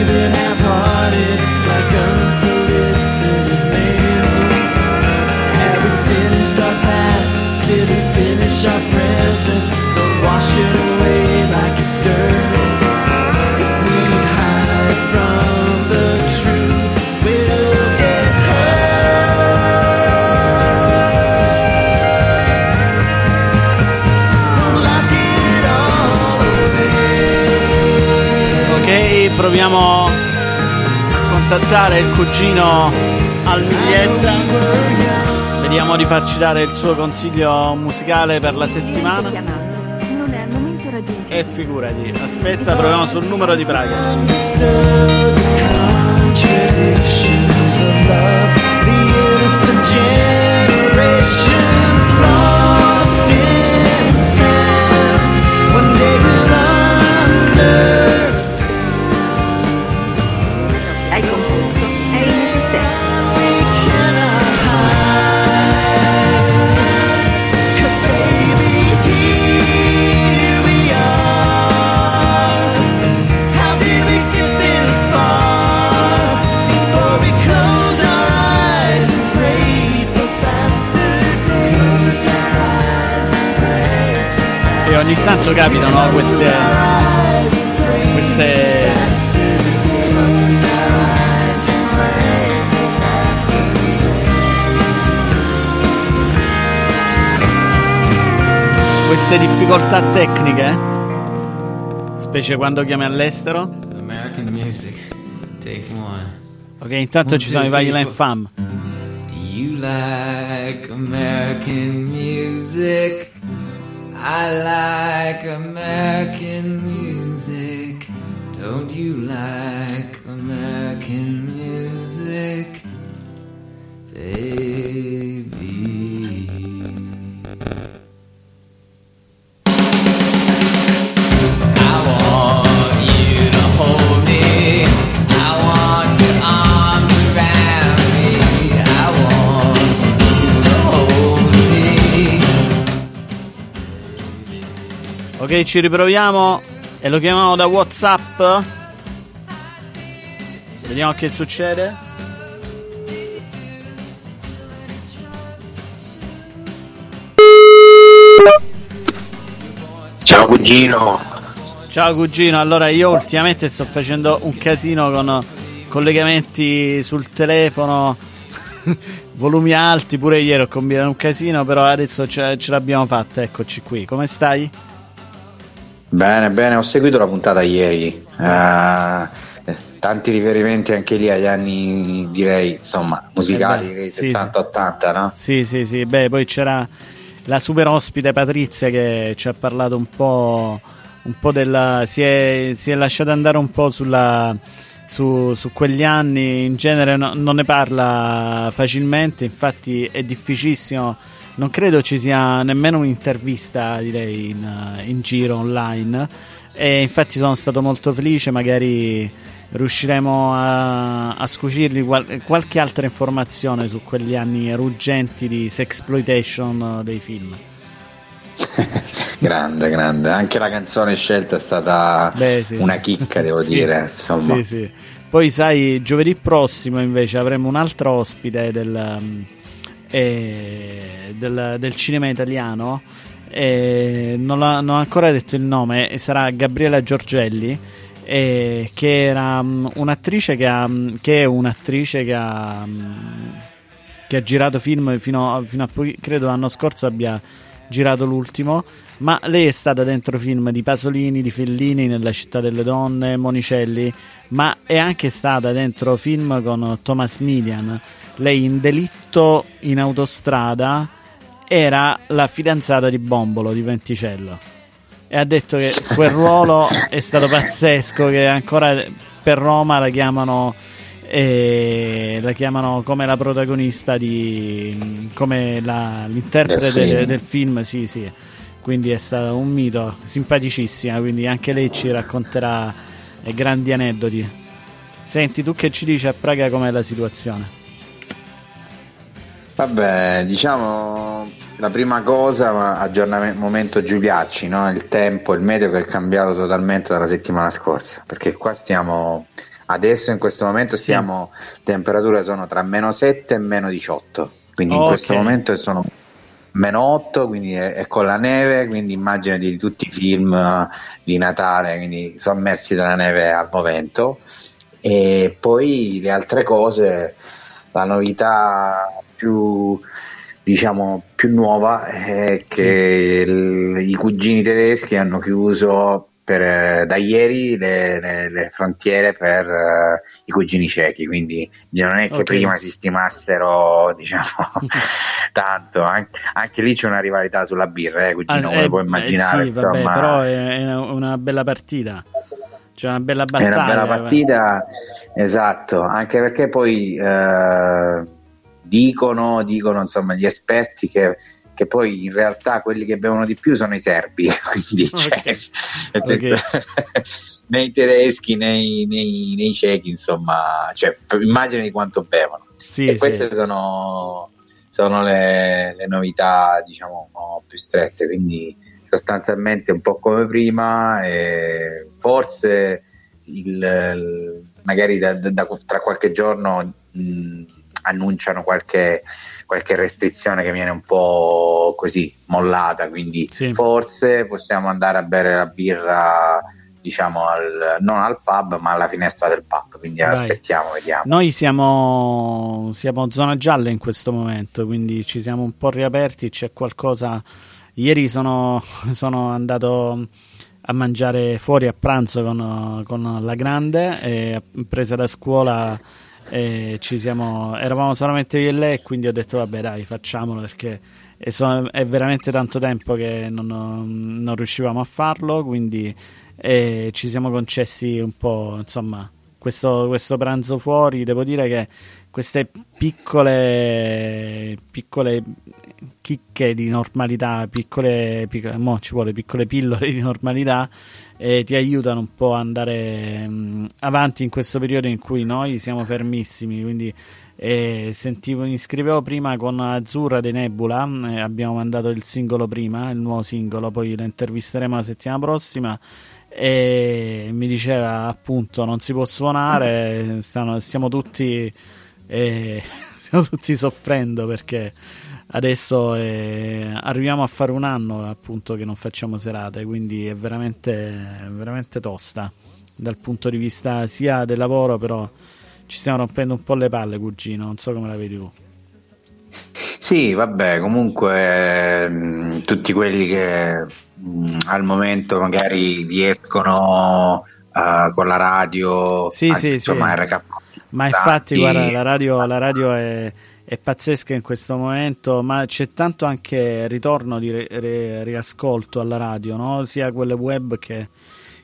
leaving a contattare il cugino al Miglietta. Vediamo di farci dare il suo consiglio musicale per la settimana. E figurati, aspetta, proviamo sul numero di Praga. One day we'll understand. Ogni tanto capitano queste. queste. queste difficoltà tecniche, specie quando chiami all'estero. American music. Take one. Ok, intanto ci sono i Violent Fam. Do you like American music? I like American ci riproviamo e lo chiamiamo da WhatsApp. Vediamo che succede. Ciao cugino. Ciao cugino, allora io ultimamente sto facendo un casino con collegamenti sul telefono, volumi alti, pure ieri ho combinato un casino, però adesso ce, ce l'abbiamo fatta, eccoci qui. Come stai? Bene, bene, ho seguito la puntata ieri. Eh, tanti riferimenti anche lì agli anni, direi, insomma, musicali, Eh beh, sì, sì. 70-80, no? Sì, sì, sì, beh, poi c'era la super ospite Patrizia che ci ha parlato un po', un po' della... Si è, si è lasciata andare un po' sulla... Su, su quegli anni in genere no- non ne parla facilmente, infatti è difficilissimo. Non credo ci sia nemmeno un'intervista, direi, in, in giro online. E infatti sono stato molto felice, magari riusciremo a, a scucirgli qual- qualche altra informazione su quegli anni ruggenti di sexploitation dei film. Grande, grande. Anche la canzone scelta è stata Beh, sì. una chicca, devo Sì. dire. Insomma, sì. Poi sai, giovedì prossimo invece avremo un altro ospite del, um, eh, del, del cinema italiano. eh, non, l'ha- non ho ancora detto il nome, sarà Gabriela Giorgelli. eh, che era um, un'attrice che, ha, um, che è un'attrice che ha, um, che ha girato film fino, fino a poi, credo l'anno scorso abbia girato l'ultimo, ma lei è stata dentro film di Pasolini, di Fellini, nella città delle donne, Monicelli, ma è anche stata dentro film con Thomas Milian. Lei in Delitto in autostrada era la fidanzata di Bombolo di Venticello e ha detto che quel ruolo è stato pazzesco che ancora per Roma la chiamano eh, la chiamano come la protagonista di come la- l'interprete Del film. del, del film sì sì quindi è stato un mito simpaticissima quindi anche lei ci racconterà eh, grandi aneddoti senti tu che ci dici a Praga com'è la situazione Vabbè, diciamo la prima cosa, aggiornamento momento Giuliacci, no? il tempo, il meteo che è cambiato totalmente dalla settimana scorsa, perché qua stiamo, adesso in questo momento stiamo, temperature sono tra meno 7 e meno 18, quindi in Ok. questo momento sono meno 8, quindi è, è con la neve, quindi immagino di tutti i film eh, di Natale, quindi sommersi dalla neve al momento. E poi le altre cose, la novità più diciamo più nuova è che il- i cugini tedeschi hanno chiuso per, eh, da ieri le, le- le frontiere per eh, i cugini cechi, quindi non è che Ok. prima si stimassero diciamo tanto, an- anche lì c'è una rivalità sulla birra, eh, cugino, Ah, come eh, puoi eh, immaginare, sì, vabbè, insomma. però è, è una bella partita c'è una bella È battaglia una bella partita, esatto, anche perché poi eh, dicono, dicono insomma gli esperti che, che poi in realtà quelli che bevono di più sono i serbi, quindi cioè, nel senso, né i tedeschi né i, né i- né i cechi, insomma, cioè, immagini di quanto bevono. Sì, e sì. queste sono, sono le, le novità, diciamo, più strette, quindi sostanzialmente un po' come prima, e forse il, il- magari da- da- da- tra qualche giorno mh, annunciano qualche, qualche restrizione che viene un po' così mollata, quindi forse possiamo andare a bere la birra diciamo al- non al pub ma alla finestra del pub quindi Dai. aspettiamo vediamo Noi siamo, siamo zona gialla in questo momento, quindi ci siamo un po' riaperti. C'è qualcosa. Ieri sono, sono andato a mangiare fuori a pranzo con, con la grande, e presa da scuola e ci siamo, eravamo solamente io e lei, quindi ho detto vabbè dai facciamolo perché è, so- è veramente tanto tempo che non, non riuscivamo a farlo, quindi eh, ci siamo concessi un po' insomma questo, questo pranzo fuori. Devo dire che queste piccole, piccole chicche di normalità, piccole, piccole, mo ci vuole piccole pillole di normalità, eh, ti aiutano un po' ad andare mh, avanti in questo periodo in cui noi siamo fermissimi. Quindi eh, sentivo, mi iscrivevo prima con Azzurra dei Nebula, eh, abbiamo mandato il singolo prima, il nuovo singolo, poi lo intervisteremo la settimana prossima e mi diceva appunto non si può suonare, stanno- stiamo tutti eh, stiamo tutti soffrendo perché adesso eh, arriviamo a fare un anno appunto che non facciamo serate, quindi è veramente, veramente tosta dal punto di vista sia del lavoro, però ci stiamo rompendo un po' le palle, cugino, non so come la vedi tu. Sì, vabbè, comunque mh, tutti quelli che mh, al momento magari riescono eh, con la radio, Sì, a- sì, insomma, sì. RK, Ma infatti, guarda, la radio, la radio è, è pazzesca in questo momento, ma c'è tanto anche ritorno di ri- ri- riascolto alla radio, no? sia quelle web che,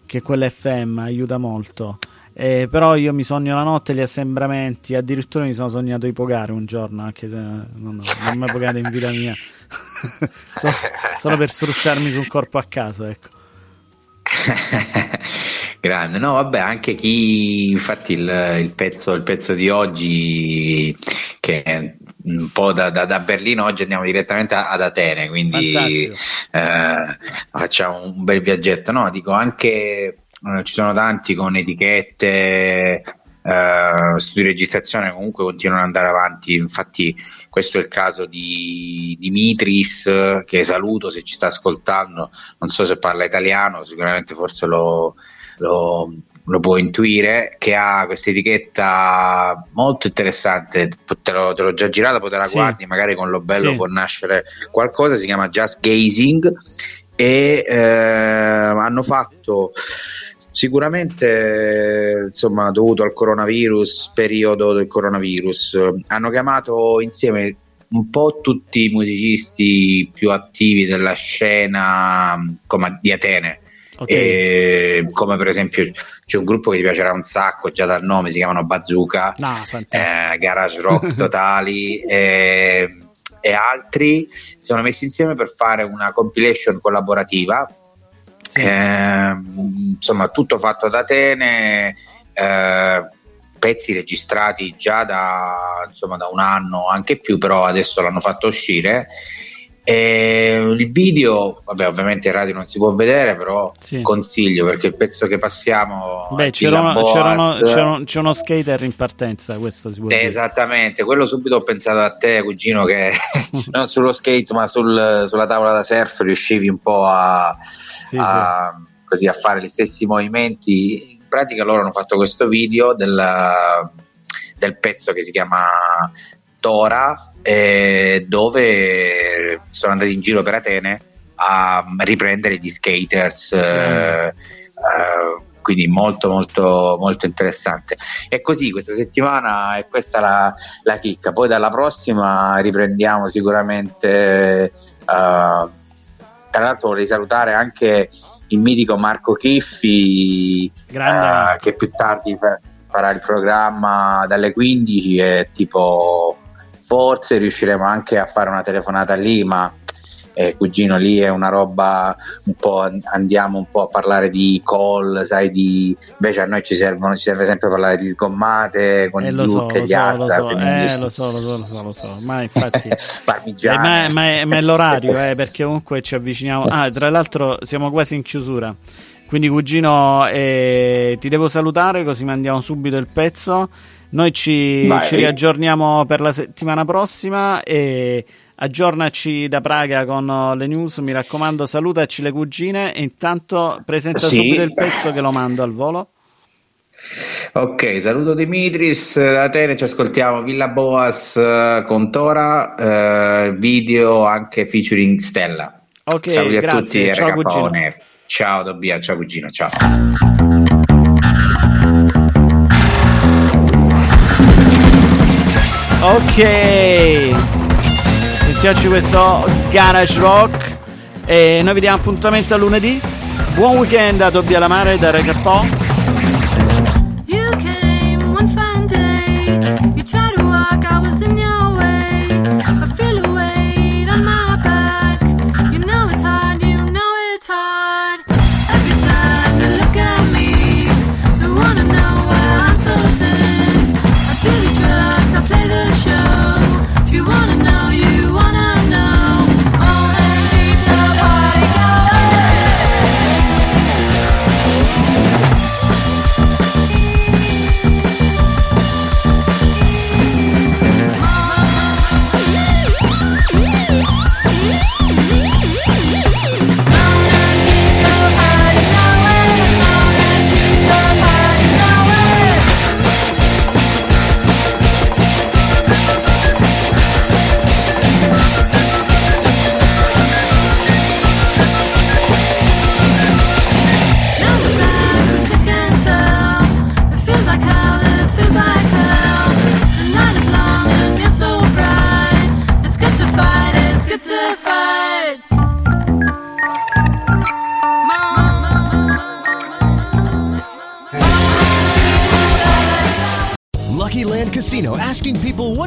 che quelle FM, aiuta molto. Eh, però io mi sogno la notte gli assembramenti, addirittura mi sono sognato i pogare un giorno, anche se non, non ho mai pogato in vita mia, So- solo per strusciarmi sul corpo a caso, ecco. Grande, no, vabbè, anche chi, infatti, il, il pezzo, il pezzo di oggi, che è un po' da, da- da Berlino, oggi andiamo direttamente ad Atene, quindi eh, facciamo un bel viaggetto. No, dico anche, eh, ci sono tanti con etichette, eh, studi di registrazione, comunque continuano ad andare avanti. Infatti, questo è il caso di Dimitris, che saluto se ci sta ascoltando. Non so se parla italiano, sicuramente forse lo, lo- lo può intuire, che ha questa etichetta molto interessante. Te, l'ho, te l'ho già girata, poi te la Sì. guardi, magari con lo bello Sì. può nascere qualcosa. Si chiama Just Gazing e eh, hanno fatto sicuramente insomma dovuto al coronavirus periodo del coronavirus hanno chiamato insieme un po' tutti i musicisti più attivi della scena mh, come di Atene Ok. E come per esempio c'è un gruppo che ti piacerà un sacco già dal nome si chiamano Bazooka fantastico. eh, garage rock totali e, e altri si sono messi insieme per fare una compilation collaborativa eh, insomma tutto fatto da Atene eh, pezzi registrati già da, insomma, da un anno anche più però adesso l'hanno fatto uscire e il video vabbè ovviamente in radio non si può vedere però Sì. consiglio perché il pezzo che passiamo Beh, c'era, uno- Boas- c'era uno- c'era uno- c'è uno skater in partenza, questo si può dire. Esattamente, quello subito ho pensato a te, cugino, che non sullo skate ma sul- sulla tavola da surf riuscivi un po' a, Sì, a- così, a fare gli stessi movimenti. In pratica loro hanno fatto questo video del, del pezzo che si chiama Tora, eh, dove sono andati in giro per Atene a riprendere gli skaters. eh, eh, quindi molto molto molto interessante e così questa settimana è questa la, la chicca poi dalla prossima riprendiamo sicuramente eh, tra l'altro vorrei salutare anche il mitico Marco Chiffi eh, che più tardi fa- farà il programma dalle 15 e tipo forse riusciremo anche a fare una telefonata lì ma eh, cugino lì è una roba un po' an- andiamo un po' a parlare di call sai di invece a noi ci servono ci serve sempre parlare di sgommate con Eh, i lo so, e lo gli so, lo Azza so, quindi- eh, lo so, lo so, lo so, lo so. Ma infatti, eh, parmigiano ma, ma è, ma è l'orario, eh, perché comunque ci avviciniamo. Ah, tra l'altro siamo quasi in chiusura. Quindi, cugino, eh, ti devo salutare così mandiamo subito il pezzo. Noi ci, Vai. ci riaggiorniamo per la settimana prossima e aggiornaci da Praga con le news. Mi raccomando, salutaci le cugine e intanto presenta Sì. subito il pezzo che lo mando al volo. Ok, saluto Dimitris, da Atene ci ascoltiamo Villa Boas eh, con Tora, eh, video anche featuring Stella. Ok, Saluti a grazie. tutti, Ciao, RK cugino. On Air. Ciao Tobia, ciao cugino, ciao. Ok, sentiamoci questo Garage Rock e noi vi diamo appuntamento a lunedì. Buon weekend a Tobbia Lamare da RKO.